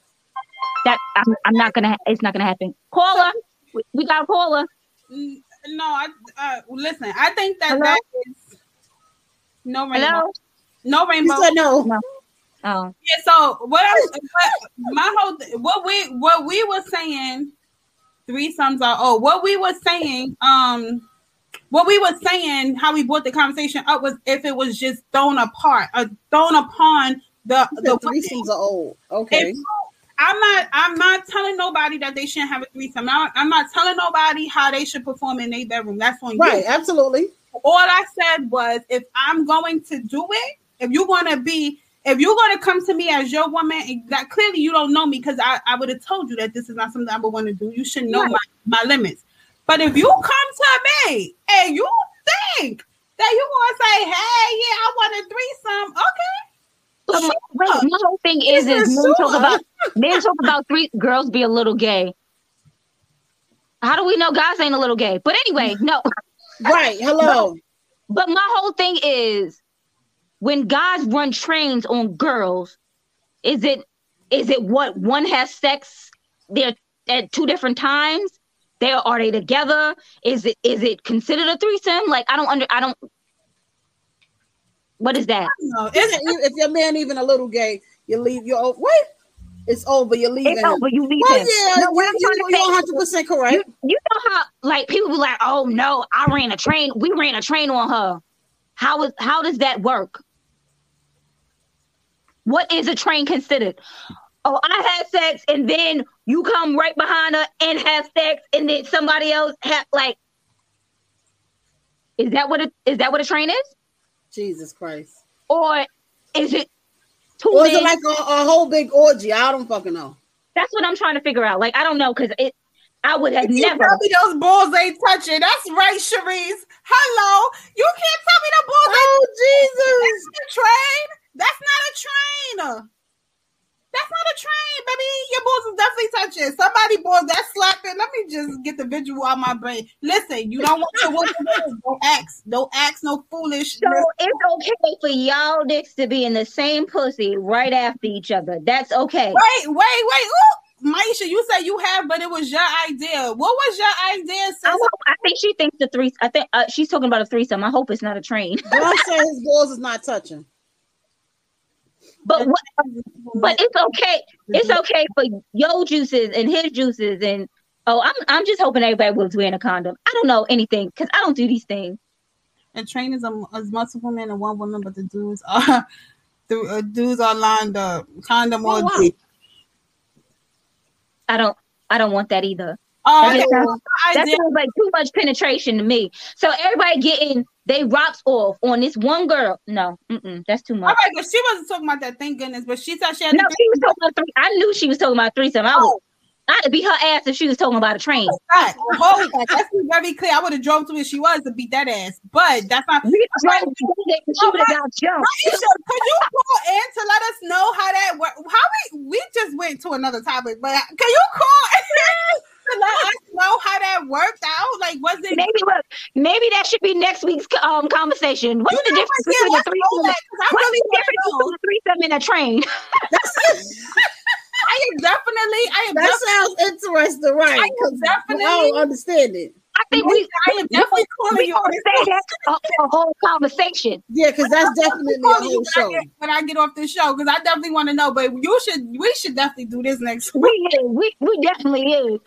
That I'm, I'm not gonna. It's not gonna happen. Paula, we, we got Paula. No, I uh, listen. I think that Hello? that is no rainbow. Hello. No He rainbow. said, No. No. Oh, Yeah. So what? I, what my whole th- what we what we were saying. Threesomes are oh what we were saying. Um, what we were saying, how we brought the conversation up was if it was just thrown apart, or thrown upon the The threesomes are old. Okay. If- I'm not. I'm not telling nobody that they shouldn't have a threesome. I'm not, I'm not telling nobody how they should perform in their bedroom. That's on Right, you. Right. Absolutely. All I said was, if I'm going to do it, if you're going to be, if you're going to come to me as your woman, that clearly you don't know me because I, I would have told you that this is not something I would want to do. You should know Right. my, my limits. But if you come to me and you think that you want to say, hey, yeah, I want a threesome, okay. But my, wait, my whole thing is, Yes, is men talk about [laughs] men talk about three girls be a little gay. How do we know guys ain't a little gay? But anyway, no. Right. Hello. But my whole thing is when guys run trains on girls, is it is it what one has sex they're at two different times? They are they together? Is it is it considered a threesome? Like I don't under I don't what is that? Isn't if your man even a little gay, you leave your old wait. It's over. You're leaving. It's over, you leave him. Oh, yeah, No, what I'm you, trying to you, say you're 100 percent correct. You, you know how like people be like, oh no, I ran a train. We ran a train on her. How is how does that work? What is a train considered? Oh, I had sex and then you come right behind her and have sex and then somebody else have like is that what it is that what a train is? Jesus Christ. Or is it two Or is it like a, a whole big orgy? I don't fucking know. That's what I'm trying to figure out. Like I don't know because it I would have You never tell me those balls ain't touching. That's right, Cherise. Hello. You can't tell me the balls oh, ain't Oh Jesus! [laughs] That's a train. That's not a train. That's not a train, baby. Your balls is definitely touching. Somebody balls that slapping. Let me just get the visual out my brain. Listen, you don't want to work Don't ask. Don't ask no foolish. So it's okay for y'all dicks to be in the same pussy right after each other. That's okay. Wait, wait, wait. Ooh, Maisha, you said you have, but it was your idea. What was your idea? I, Sis? hope, I think she thinks the three. I think uh, she's talking about a threesome. I hope it's not a train. John said his [laughs] balls is not touching. But what, but it's okay. It's okay for your juices and his juices and oh, I'm I'm just hoping everybody was wearing a condom. I don't know anything because I don't do these things. and train is, a, is multiple men and one woman, but the dudes are [laughs] the uh, dudes are lined up. Condom Oh, or wow. I don't I don't want that either. Oh, That okay. sounds- That sounds like too much penetration to me. So everybody getting they rocks off on this one girl. No, mm-mm, that's too much. right, but she wasn't talking about that. Thank goodness. But she said she had No, she was talking about three. I knew she was talking about threesome. I would, oh. I'd beat her ass if she was talking about a train. Oh right. Oh Hold that. Let's be very clear. I would have drove to where she was to beat that ass. But that's not. We drove to it, but she would have got jumped. Aisha, could you call in to let us know how that work? How we we just went to another topic, but can you call in to let us know how that worked out? Like, was it? Maybe look, maybe that should be next week's um conversation. What's the You know difference what? Yeah, between a let's threesome? that, 'cause I What's really the wanna difference know. between a threesome and a train? [laughs] [laughs] I am definitely. I am. That definitely sounds interesting, right? I am 'Cause definitely- I don't understand it. I think we I am definitely calling you on that for a whole conversation. Yeah, because that's definitely a whole when I, get, when I get off this show because I definitely want to know. But you should, we should definitely do this next week. We is, we we definitely is.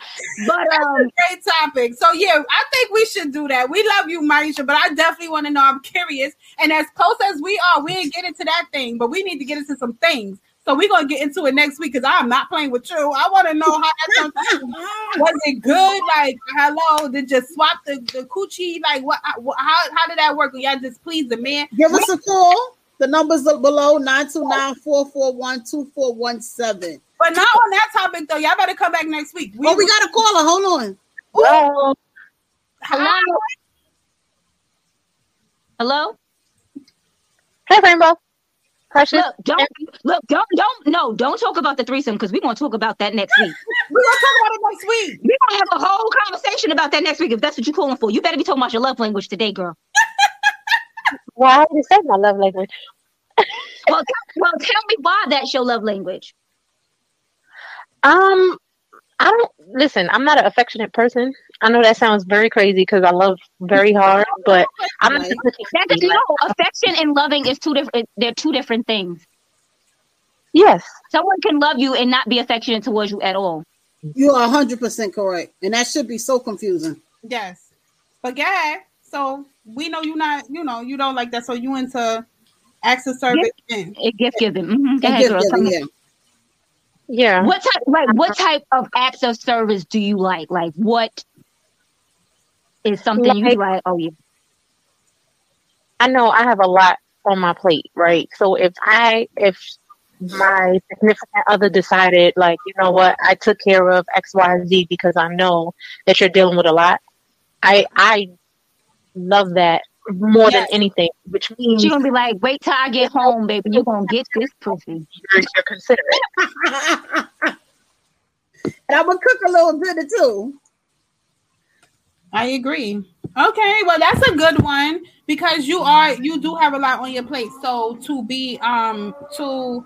But [laughs] um, Great topic. So yeah, I think we should do that. We love you, Maisha, but I definitely want to know. I'm curious, and as close as we are, we ain't get into that thing, but we need to get into some things. So we're gonna get into it next week because I'm not playing with you. I want to know how that [laughs] turned was it good? Like, hello, did you swap the, the coochie? Like, what? How how did that work? Y'all just please the man. Give us a call. The numbers are below 929-441-2417. But not on that topic though. Y'all better come back next week. Oh, we got a caller. Hold on. hello, Hi. hello. Hey, Rainbow. Precious. Look, don't look, don't don't no, don't talk about the threesome because we're gonna talk about that next week. [laughs] We're gonna talk about it next week. We're gonna have a whole conversation about that next week if that's what you're calling for. You better be talking about your love language today, girl. [laughs] Well, I already said my love language. [laughs] Well, t- well, tell me why that's your love language. Um, I don't listen. I'm not an affectionate person. I know that sounds very crazy because I love very hard, but I'm Right. just That's no affection and loving is two different. They're two different things. yes. Someone can love you and not be affectionate towards you at all. You are 100% correct. And that should be so confusing. Yes. But go ahead. So we know you're not, you know, you don't like that. So you into acts of service. and- A gift giving. Mhm. Go ahead, gift girl. giving, yeah. Yeah. What type like what type of acts of service do you like? Like what is something you Like- like? Oh yeah. I know I have a lot on my plate, right? So if I if my significant other decided like, you know what, I took care of X, Y, and Z because I know that you're dealing with a lot. I I love that more Yes. than anything, which means She gonna be like, wait till I get home, baby. You're gonna get this pussy. you're, you're considerate. [laughs] and I'm gonna cook a little dinner too. I agree. Okay, well that's a good one because you are you do have a lot on your plate. So to be um to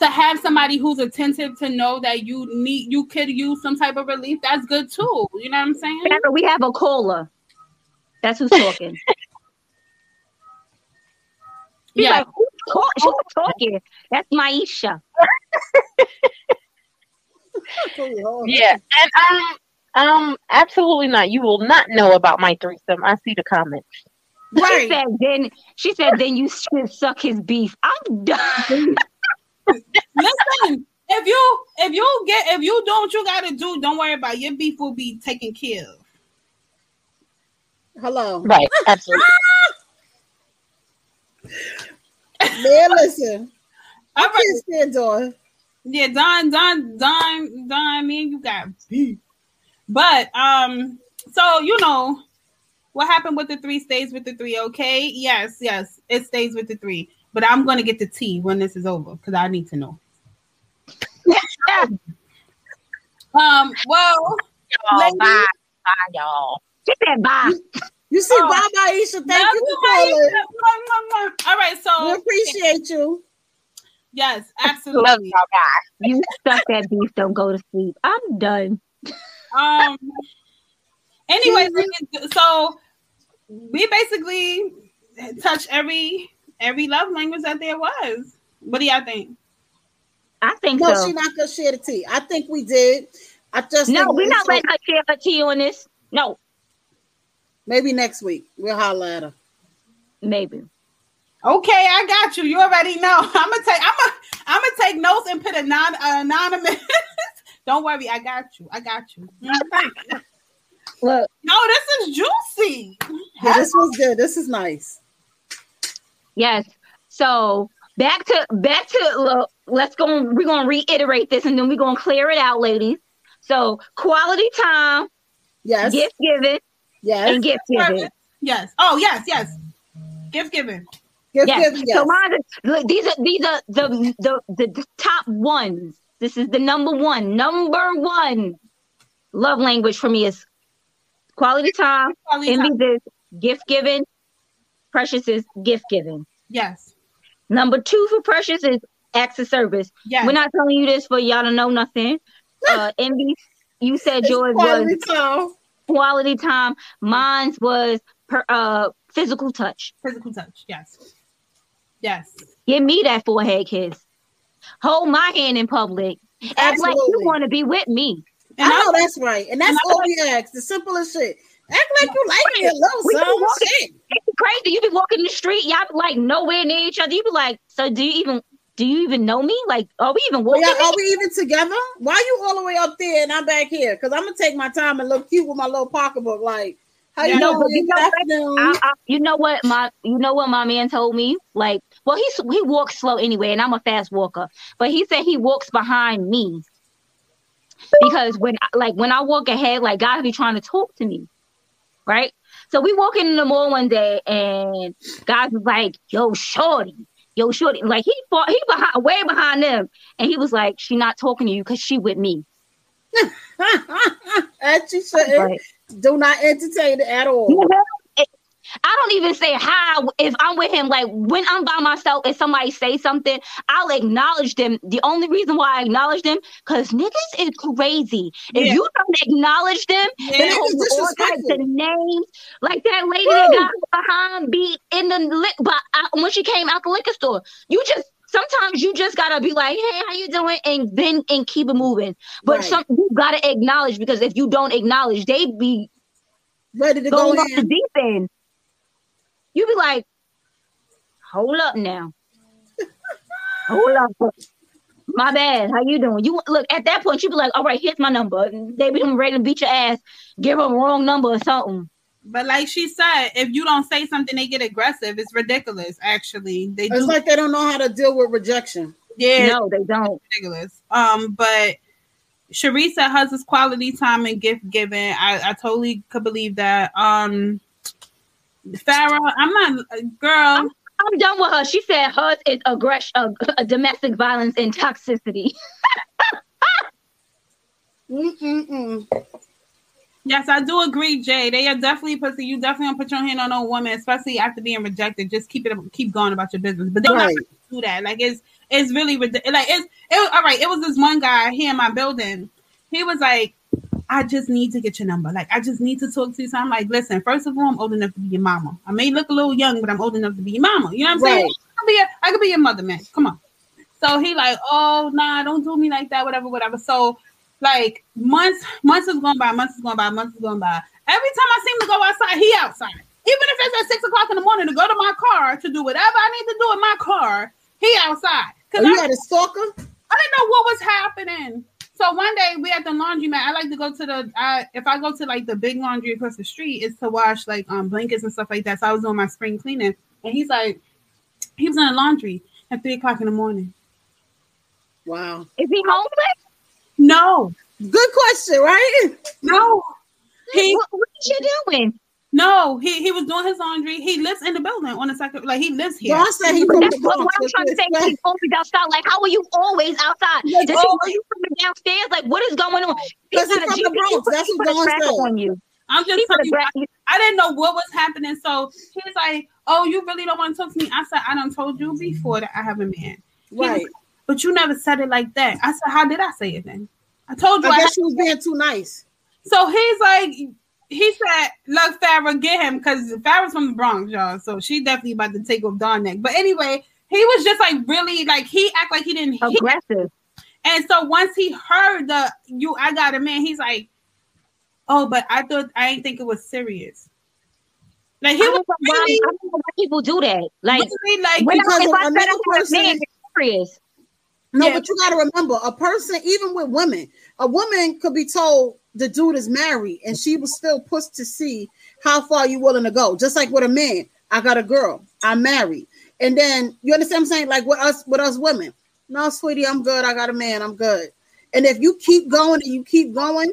to have somebody who's attentive to know that you need you could use some type of relief, that's good too. You know what I'm saying? We have a caller. That's who's talking. She's Yeah. like, who's talk- She's talking. That's Maisha. [laughs] Yeah, and um, um, absolutely not. You will not know about my threesome. I see the comments. Right. She said, then she said, then you should suck his beef. I'm done. [laughs] Listen, if you if you get if you do what you gotta do, don't worry about it. your beef will be taken care of. Hello. Right, absolutely. [laughs] Man, listen. All I right. can't stand Don. Yeah, Don, Don, Don, Don, me and you got beef. But um, so you know what happened with the three stays with the three, okay? Yes, yes, it stays with the three. But I'm gonna get the tea when this is over because I need to know. [laughs] um, well, Y'all, ladies- bye, bye, y'all. She said, bye. You see, Oh. bye bye, Isha. Thank love you you, for calling. Maisha. All right, We so appreciate you. yes, Love absolutely. y'all, bye. You suck that beef. Don't go to sleep. I'm done. [laughs] Um. Anyway, so we basically touched every every love language that there was. What do y'all think? I think No, so. she not gonna share the tea. I think we did. I just no, we're not should- letting her share her tea on this. No, Maybe next week we'll holler at her. maybe. Okay, I got you. You already know. [laughs] I'm gonna take. I'm gonna. I'm gonna take notes and put a non uh, anonymous. Don't worry, I got you. I got you. [laughs] Look, no, this is juicy. Yeah, this was good. This is nice. yes. So back to back to look. Let's go. We're gonna reiterate this, and then we're gonna clear it out, ladies. So quality time, Yes. gift giving, Yes. and gift giving. Yes. Oh yes, yes. Gift giving. Gift Yes. giving, yes. So mine look, these are these are the, the the the top ones. This is the number one. Number one love language for me is quality time. Quality time. Envy is gift giving. Precious is gift giving. Yes. Number two for Precious is acts of service. Yes. We're not telling you this for y'all to know nothing. [laughs] Uh, Envy, you said yours quality was time. quality time. Mine's was per, uh physical touch. Physical touch. Yes. Yes. Give me that forehead kiss. Hold my hand in public. Act like you want to be with me. And I know that's right. And that's all we ask. The simplest shit. Act like you like me a little be something. walking- Shit. It's crazy. You be walking in the street, y'all be like nowhere near each other. You be like, so do you even do you even know me? Like, are we even walking? Yeah, are we even together? Why are you all the way up there and I'm back here? Because I'm gonna take my time and look cute with my little pocketbook. Like, how you. No, doing? but you know? I, I, you know what my you know what my man told me like well he's he walks slow anyway and I'm a fast walker but he said he walks behind me because when I- like when I walk ahead like God be trying to talk to me right so we walking in the mall one day and God was like yo shorty yo shorty like he fought he behind way behind them and he was like she not talking to you because she with me [laughs] As you should. Right. Do not entertain it at all. You know, it- I don't even say hi if I'm with him. Like when I'm by myself, if somebody say something, I'll acknowledge them. The only reason why I acknowledge them, because niggas is crazy. If Yeah. you don't acknowledge them, Yeah. they hold all types of names. Like that lady Woo. that got behind beat in the li- but uh, when she came out the liquor store, you just sometimes you just gotta be like, hey, how you doing? And then and keep it moving. But Right. some you gotta acknowledge because if you don't acknowledge, they be ready to Go off the deep end. You be like, hold up now. [laughs] hold up. My bad. How you doing? You look at that point, you be like, all right, here's my number. They be ready to beat your ass, give them wrong number or something. But like she said, if you don't say something, they get aggressive. It's ridiculous. Actually, they It's do. like they don't know how to deal with rejection. yeah, No, they don't. ridiculous. Um, but Cherie said hers is quality time and gift giving. I, I totally could believe that. Um, Farrah, I'm not girl. I'm done with her. She said hers is aggression, uh, uh, domestic violence and toxicity. [laughs] Mm-mm-mm. Yes, I do agree, Jay. They are definitely pussy. You definitely don't put your hand on a woman, especially after being rejected. Just keep it, keep going about your business. But they're Right. not do that. Like it's, it's really ridiculous. Like it's, it all right. It was this one guy here in my building. He was like, I just need to get your number. Like I just need to talk to you. So I'm like, listen. First of all, I'm old enough to be your mama. I may look a little young, but I'm old enough to be your mama. You know what I'm saying? I could be, a, I could be your mother, man. Come on. So he like, oh nah, don't do me like that, whatever, whatever. So like months, months is going by, months is going by, months is going by. Every time I seem to go outside, he outside. Even if it's at six o'clock in the morning to go to my car to do whatever I need to do in my car, he outside. Oh, Cause you I, had a stalker? I didn't know what was happening. So one day we at the laundromat. I like to go to the I if I go to like the big laundry across the street, is to wash like um blankets and stuff like that. So I was doing my spring cleaning, and he's like, he was in the laundry at three o'clock in the morning. Wow. Is he homeless? No, Good question, right? no, he What, what is you doing? no he he was doing his laundry. He lives in the building on the second, like he lives here. John said he from That's the what, what I'm trying to say. expect? He's always outside. Like, how are you always outside? Like, Does he always. know you coming downstairs? Like, what is going on? He Because he got a from the He Bronx. put, That's he what put a tracker on you. I'm just He telling you, gra- I didn't know what was happening. So he's like, "Oh, you really don't want to talk to me?" I said, "I done told you before that I have a man." Right. like, but you never said it like that. I said, "How did I say it then?" I told you. I I guess she was being too nice. so he's like, he said, "Look, Farrah, get him," because Farrah's from the Bronx, y'all. So she definitely about to take off Don neck. But anyway, he was just like really like he act like he didn't hear. aggressive. And so once he heard the you, I got a man. He's like, "Oh, but I thought I didn't think it was serious." Like he I was don't know why, really, I don't know why people do that. Like, really like when because I, if I said another I was person- man, it's serious. No, but you got to remember, a person, even with women, a woman could be told the dude is married, and she was still pushed to see how far you willing to go. Just like with a man, I got a girl, I'm married, and then you understand what I'm saying? Like with us, with us women, no, sweetie, I'm good. I got a man, I'm good. And if you keep going and you keep going,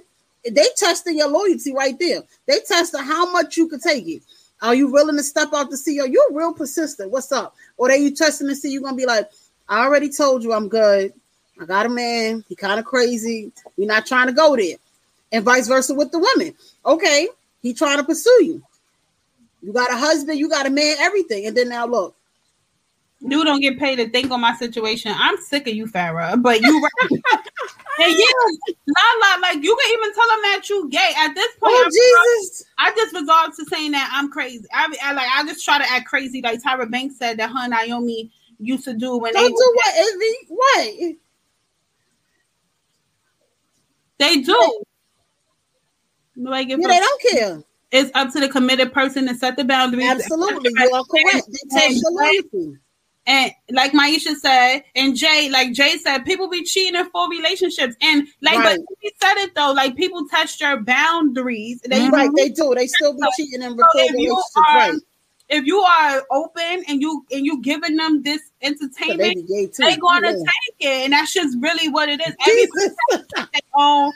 they testing your loyalty right there. They testing how much you could take it. Are you willing to step out to see Are You're real persistent. What's up? Or are you testing to see you're gonna be like, I already told you I'm good. I got a man. He kind of crazy. We're not trying to go there. And vice versa with the women. Okay, he trying to pursue you. You got a husband, you got a man, everything. And then now look, Dude don't get paid to think on my situation. I'm sick of you, Farrah. But you right. [laughs] and yeah, la la, like you can even tell them that you gay. At this point, oh I'm- Jesus. I just resolved to saying that I'm crazy. I, I like I just try to act crazy, like Tyra Banks said that her Naomi used to do when Don't they do what, Ivy? What? they do. Nobody give Yeah, they don't care. It's up to the committed person to set the boundaries. Absolutely. You are correct. They loyalty. And like Maisha said, and Jay, like Jay said, people be cheating in full relationships. And like, Right. but he said it though, like people test your boundaries. They, Right, they do. They still be So- cheating and so record if relationships. Right. If you are open and you and you giving them this So entertainment, they be gay too. they gonna Yeah. take it, and that's just really what it is. Everybody Jesus. their own.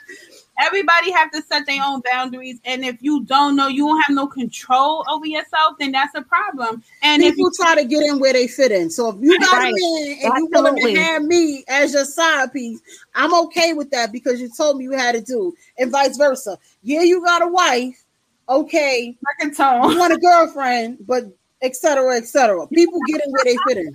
Everybody have to set their own boundaries, and if you don't know, you don't have no control over yourself, then that's a problem. And if People you try to get in where they fit in. So if you got Right. a man and you willing Absolutely. to have me as your side piece, I'm okay with that because you told me you had to do, and vice versa. Yeah, you got a wife, okay. record You tone, want a girlfriend, but etc. etc. People get in where they fit in.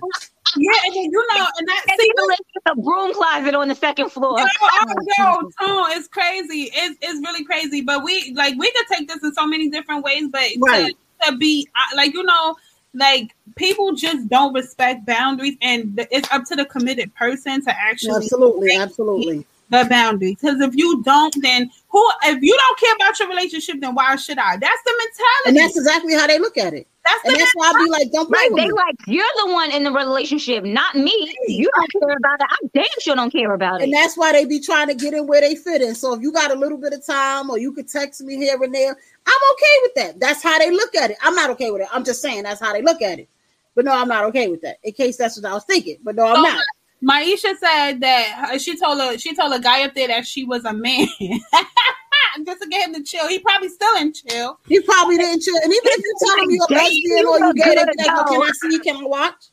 yeah, and then you know, and that see, people live in a broom closet on the second floor. Yo, oh, yo, Tone, it's crazy. It's it's really crazy. But we like we could take this in so many different ways. But Right. to, to be uh, like you know, like people just don't respect boundaries, and th- it's up to the committed person to actually Absolutely, absolutely. the boundary. Because if you don't, then who? If you don't care about your relationship, then why should I? That's the mentality. And that's exactly how they look at it. That's And the that's why I be like, don't play Right, with they me. like you're the one in the relationship, not me. You don't care about it. I damn sure don't care about it. And that's why they be trying to get in where they fit in. So if you got a little bit of time or you could text me here and there, I'm okay with that. That's how they look at it. I'm not okay with it. I'm just saying that's how they look at it. But no, I'm not okay with that. In case that's what I was thinking. But no, I'm So, not. Maisha said that uh, she told her she told a guy up there that she was a man. [laughs] Just to get him to chill. He probably still in chill. He probably didn't chill. And even if you tell him you're a Dang, lesbian you or you look gay, they good, like, well, can. I see? Can I watch?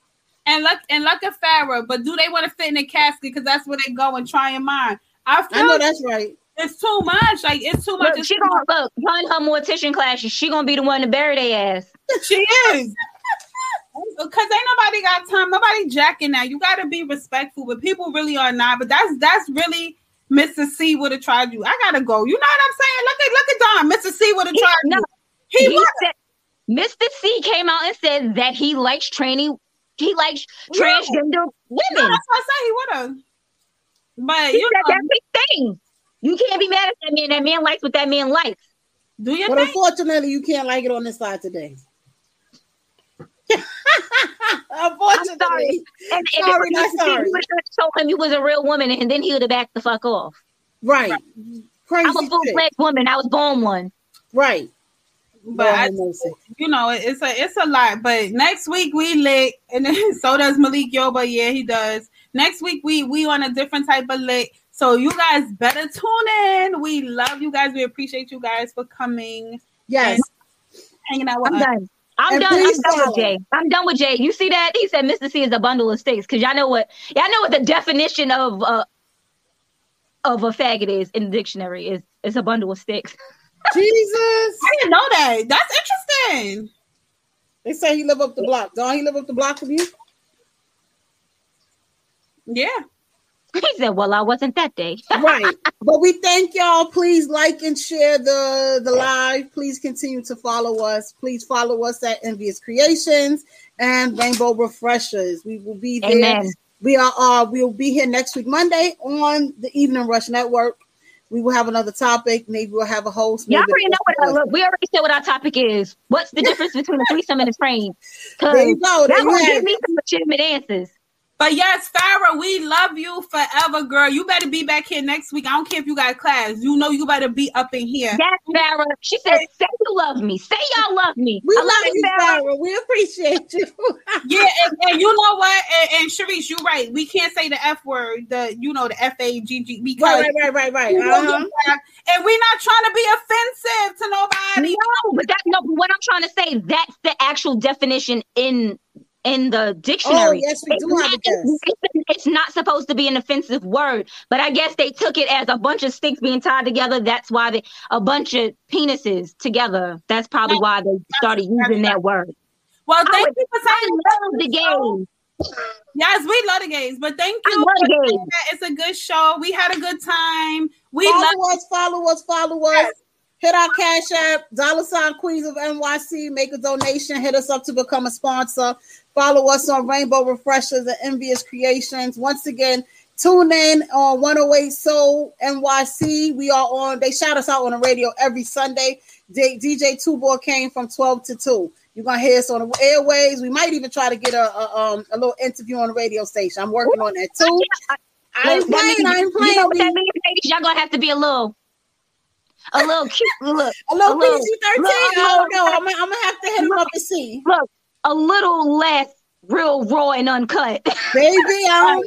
And look and look at Farrah, but do they want to fit in a casket? Because that's where they go and try and mine. I I know that's right. it's too much. Like it's too much. Look, It's she too gonna much. look run her mortician classes. She gonna be the one to bury their ass. She is. Because ain't nobody got time. Nobody jacking now. You gotta be respectful, but people really are not. But that's that's really Mr. C would have tried you. I gotta go. You know what I'm saying? Look at look at Don. Mr. C would have He- tried no, you. He, He would. said, Mr. C came out and said that he likes training. He likes Yeah. transgender No, women. that's what I say. He would have. But He you said know, that's his thing. You can't be mad at that man. That man likes what that man likes. do your But thing. unfortunately, you can't like it on this side today. I'm unfortunately. sorry. And, and Sorry, if not sorry. you would have told him you was a real woman, and then he would have backed the fuck off. Right. Crazy I'm a full shit. fledged woman. I was born one. Right. But I, you know, it's a it's a lot. But next week we lit, and then [laughs] so does Malik Yoba. Yeah, he does. Next week we we on a different type of lit. So you guys better tune in. We love you guys. We appreciate you guys for coming, Yes. hanging out with I'm us. done. I'm And done. I'm done with Jay. I'm done with Jay. You see that? He said Mr. C is a bundle of sticks. Cause y'all know what y'all know what the definition of uh of a faggot is in the dictionary is it's a bundle of sticks. [laughs] Jesus. I didn't know that. That's interesting. They say he live up the block. Don't he live up the block from you? Yeah. He said, Well, I wasn't that day. [laughs] right. But we thank y'all. Please like and share the the live. Please continue to follow us. Please follow us at Envious Creations and Rainbow Refreshers. We will be there. Amen. We are uh we will be here next week Monday on the Evening Rush Network. We will have another topic. Maybe we'll have a host. Y'all already know what. Look. We already said what our topic is. What's the difference between a threesome and a train? Cause There you go. There y'all gonna give me some legitimate answers. But yes, Farrah, we love you forever, girl. You better be back here next week. I don't care if you got class. You know you better be up in here. Yes, Farrah. She said, "Say you love me. Say y'all love me." We I love you, Farrah. We appreciate you. [laughs] Yeah, and, and you know what? And, and Sharice, you're right. We can't say the F word, the you know, the F A G G because right, right, right, right, right. Uh-huh. and we're not trying to be offensive to nobody. No, but that no. But what I'm trying to say, that's the actual definition in in the dictionary. Oh, yes, we It's do have not- it, yes. it's- it's not supposed to be an offensive word, but I guess they took it as a bunch of sticks being tied together. That's why they a bunch of penises together. That's probably why they started using that word. Well, thank would- you for I saying love the gays. Yes, we love the gays, but thank you. for saying that. It's a good show. We had a good time. We love follow us, follow us, follow us. Hit our cash app, dollar sign Queens of NYC. Make a donation. Hit us up to become a sponsor. Follow us on Rainbow Refreshers and Envious Creations. Once again, tune in on 108 Soul NYC. We are on. They shout us out on the radio every Sunday. D- DJ Two Boy came from 12 to 2. You're gonna hear us on the airways. We might even try to get a, a um a little interview on the radio station. I'm working on that too. I ain't playing. means- I ain't You know what that means, ladies? Y'all gonna have to be a little, a little cute. Look, A little [laughs] PG 13? little- I don't know. I'm, I'm gonna have to hit him up and see. look, a little less real raw and uncut. [laughs] Baby, I don't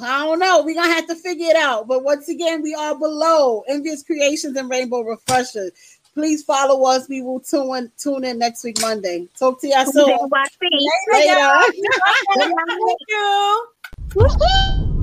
know. I don't know. We're gonna have to figure it out. But once again, we are below Envious Creations and Rainbow Refreshers. Please follow us. We will tune in, tune in next week, Monday. Talk to y'all soon. NYC. Later. [laughs] Thank you.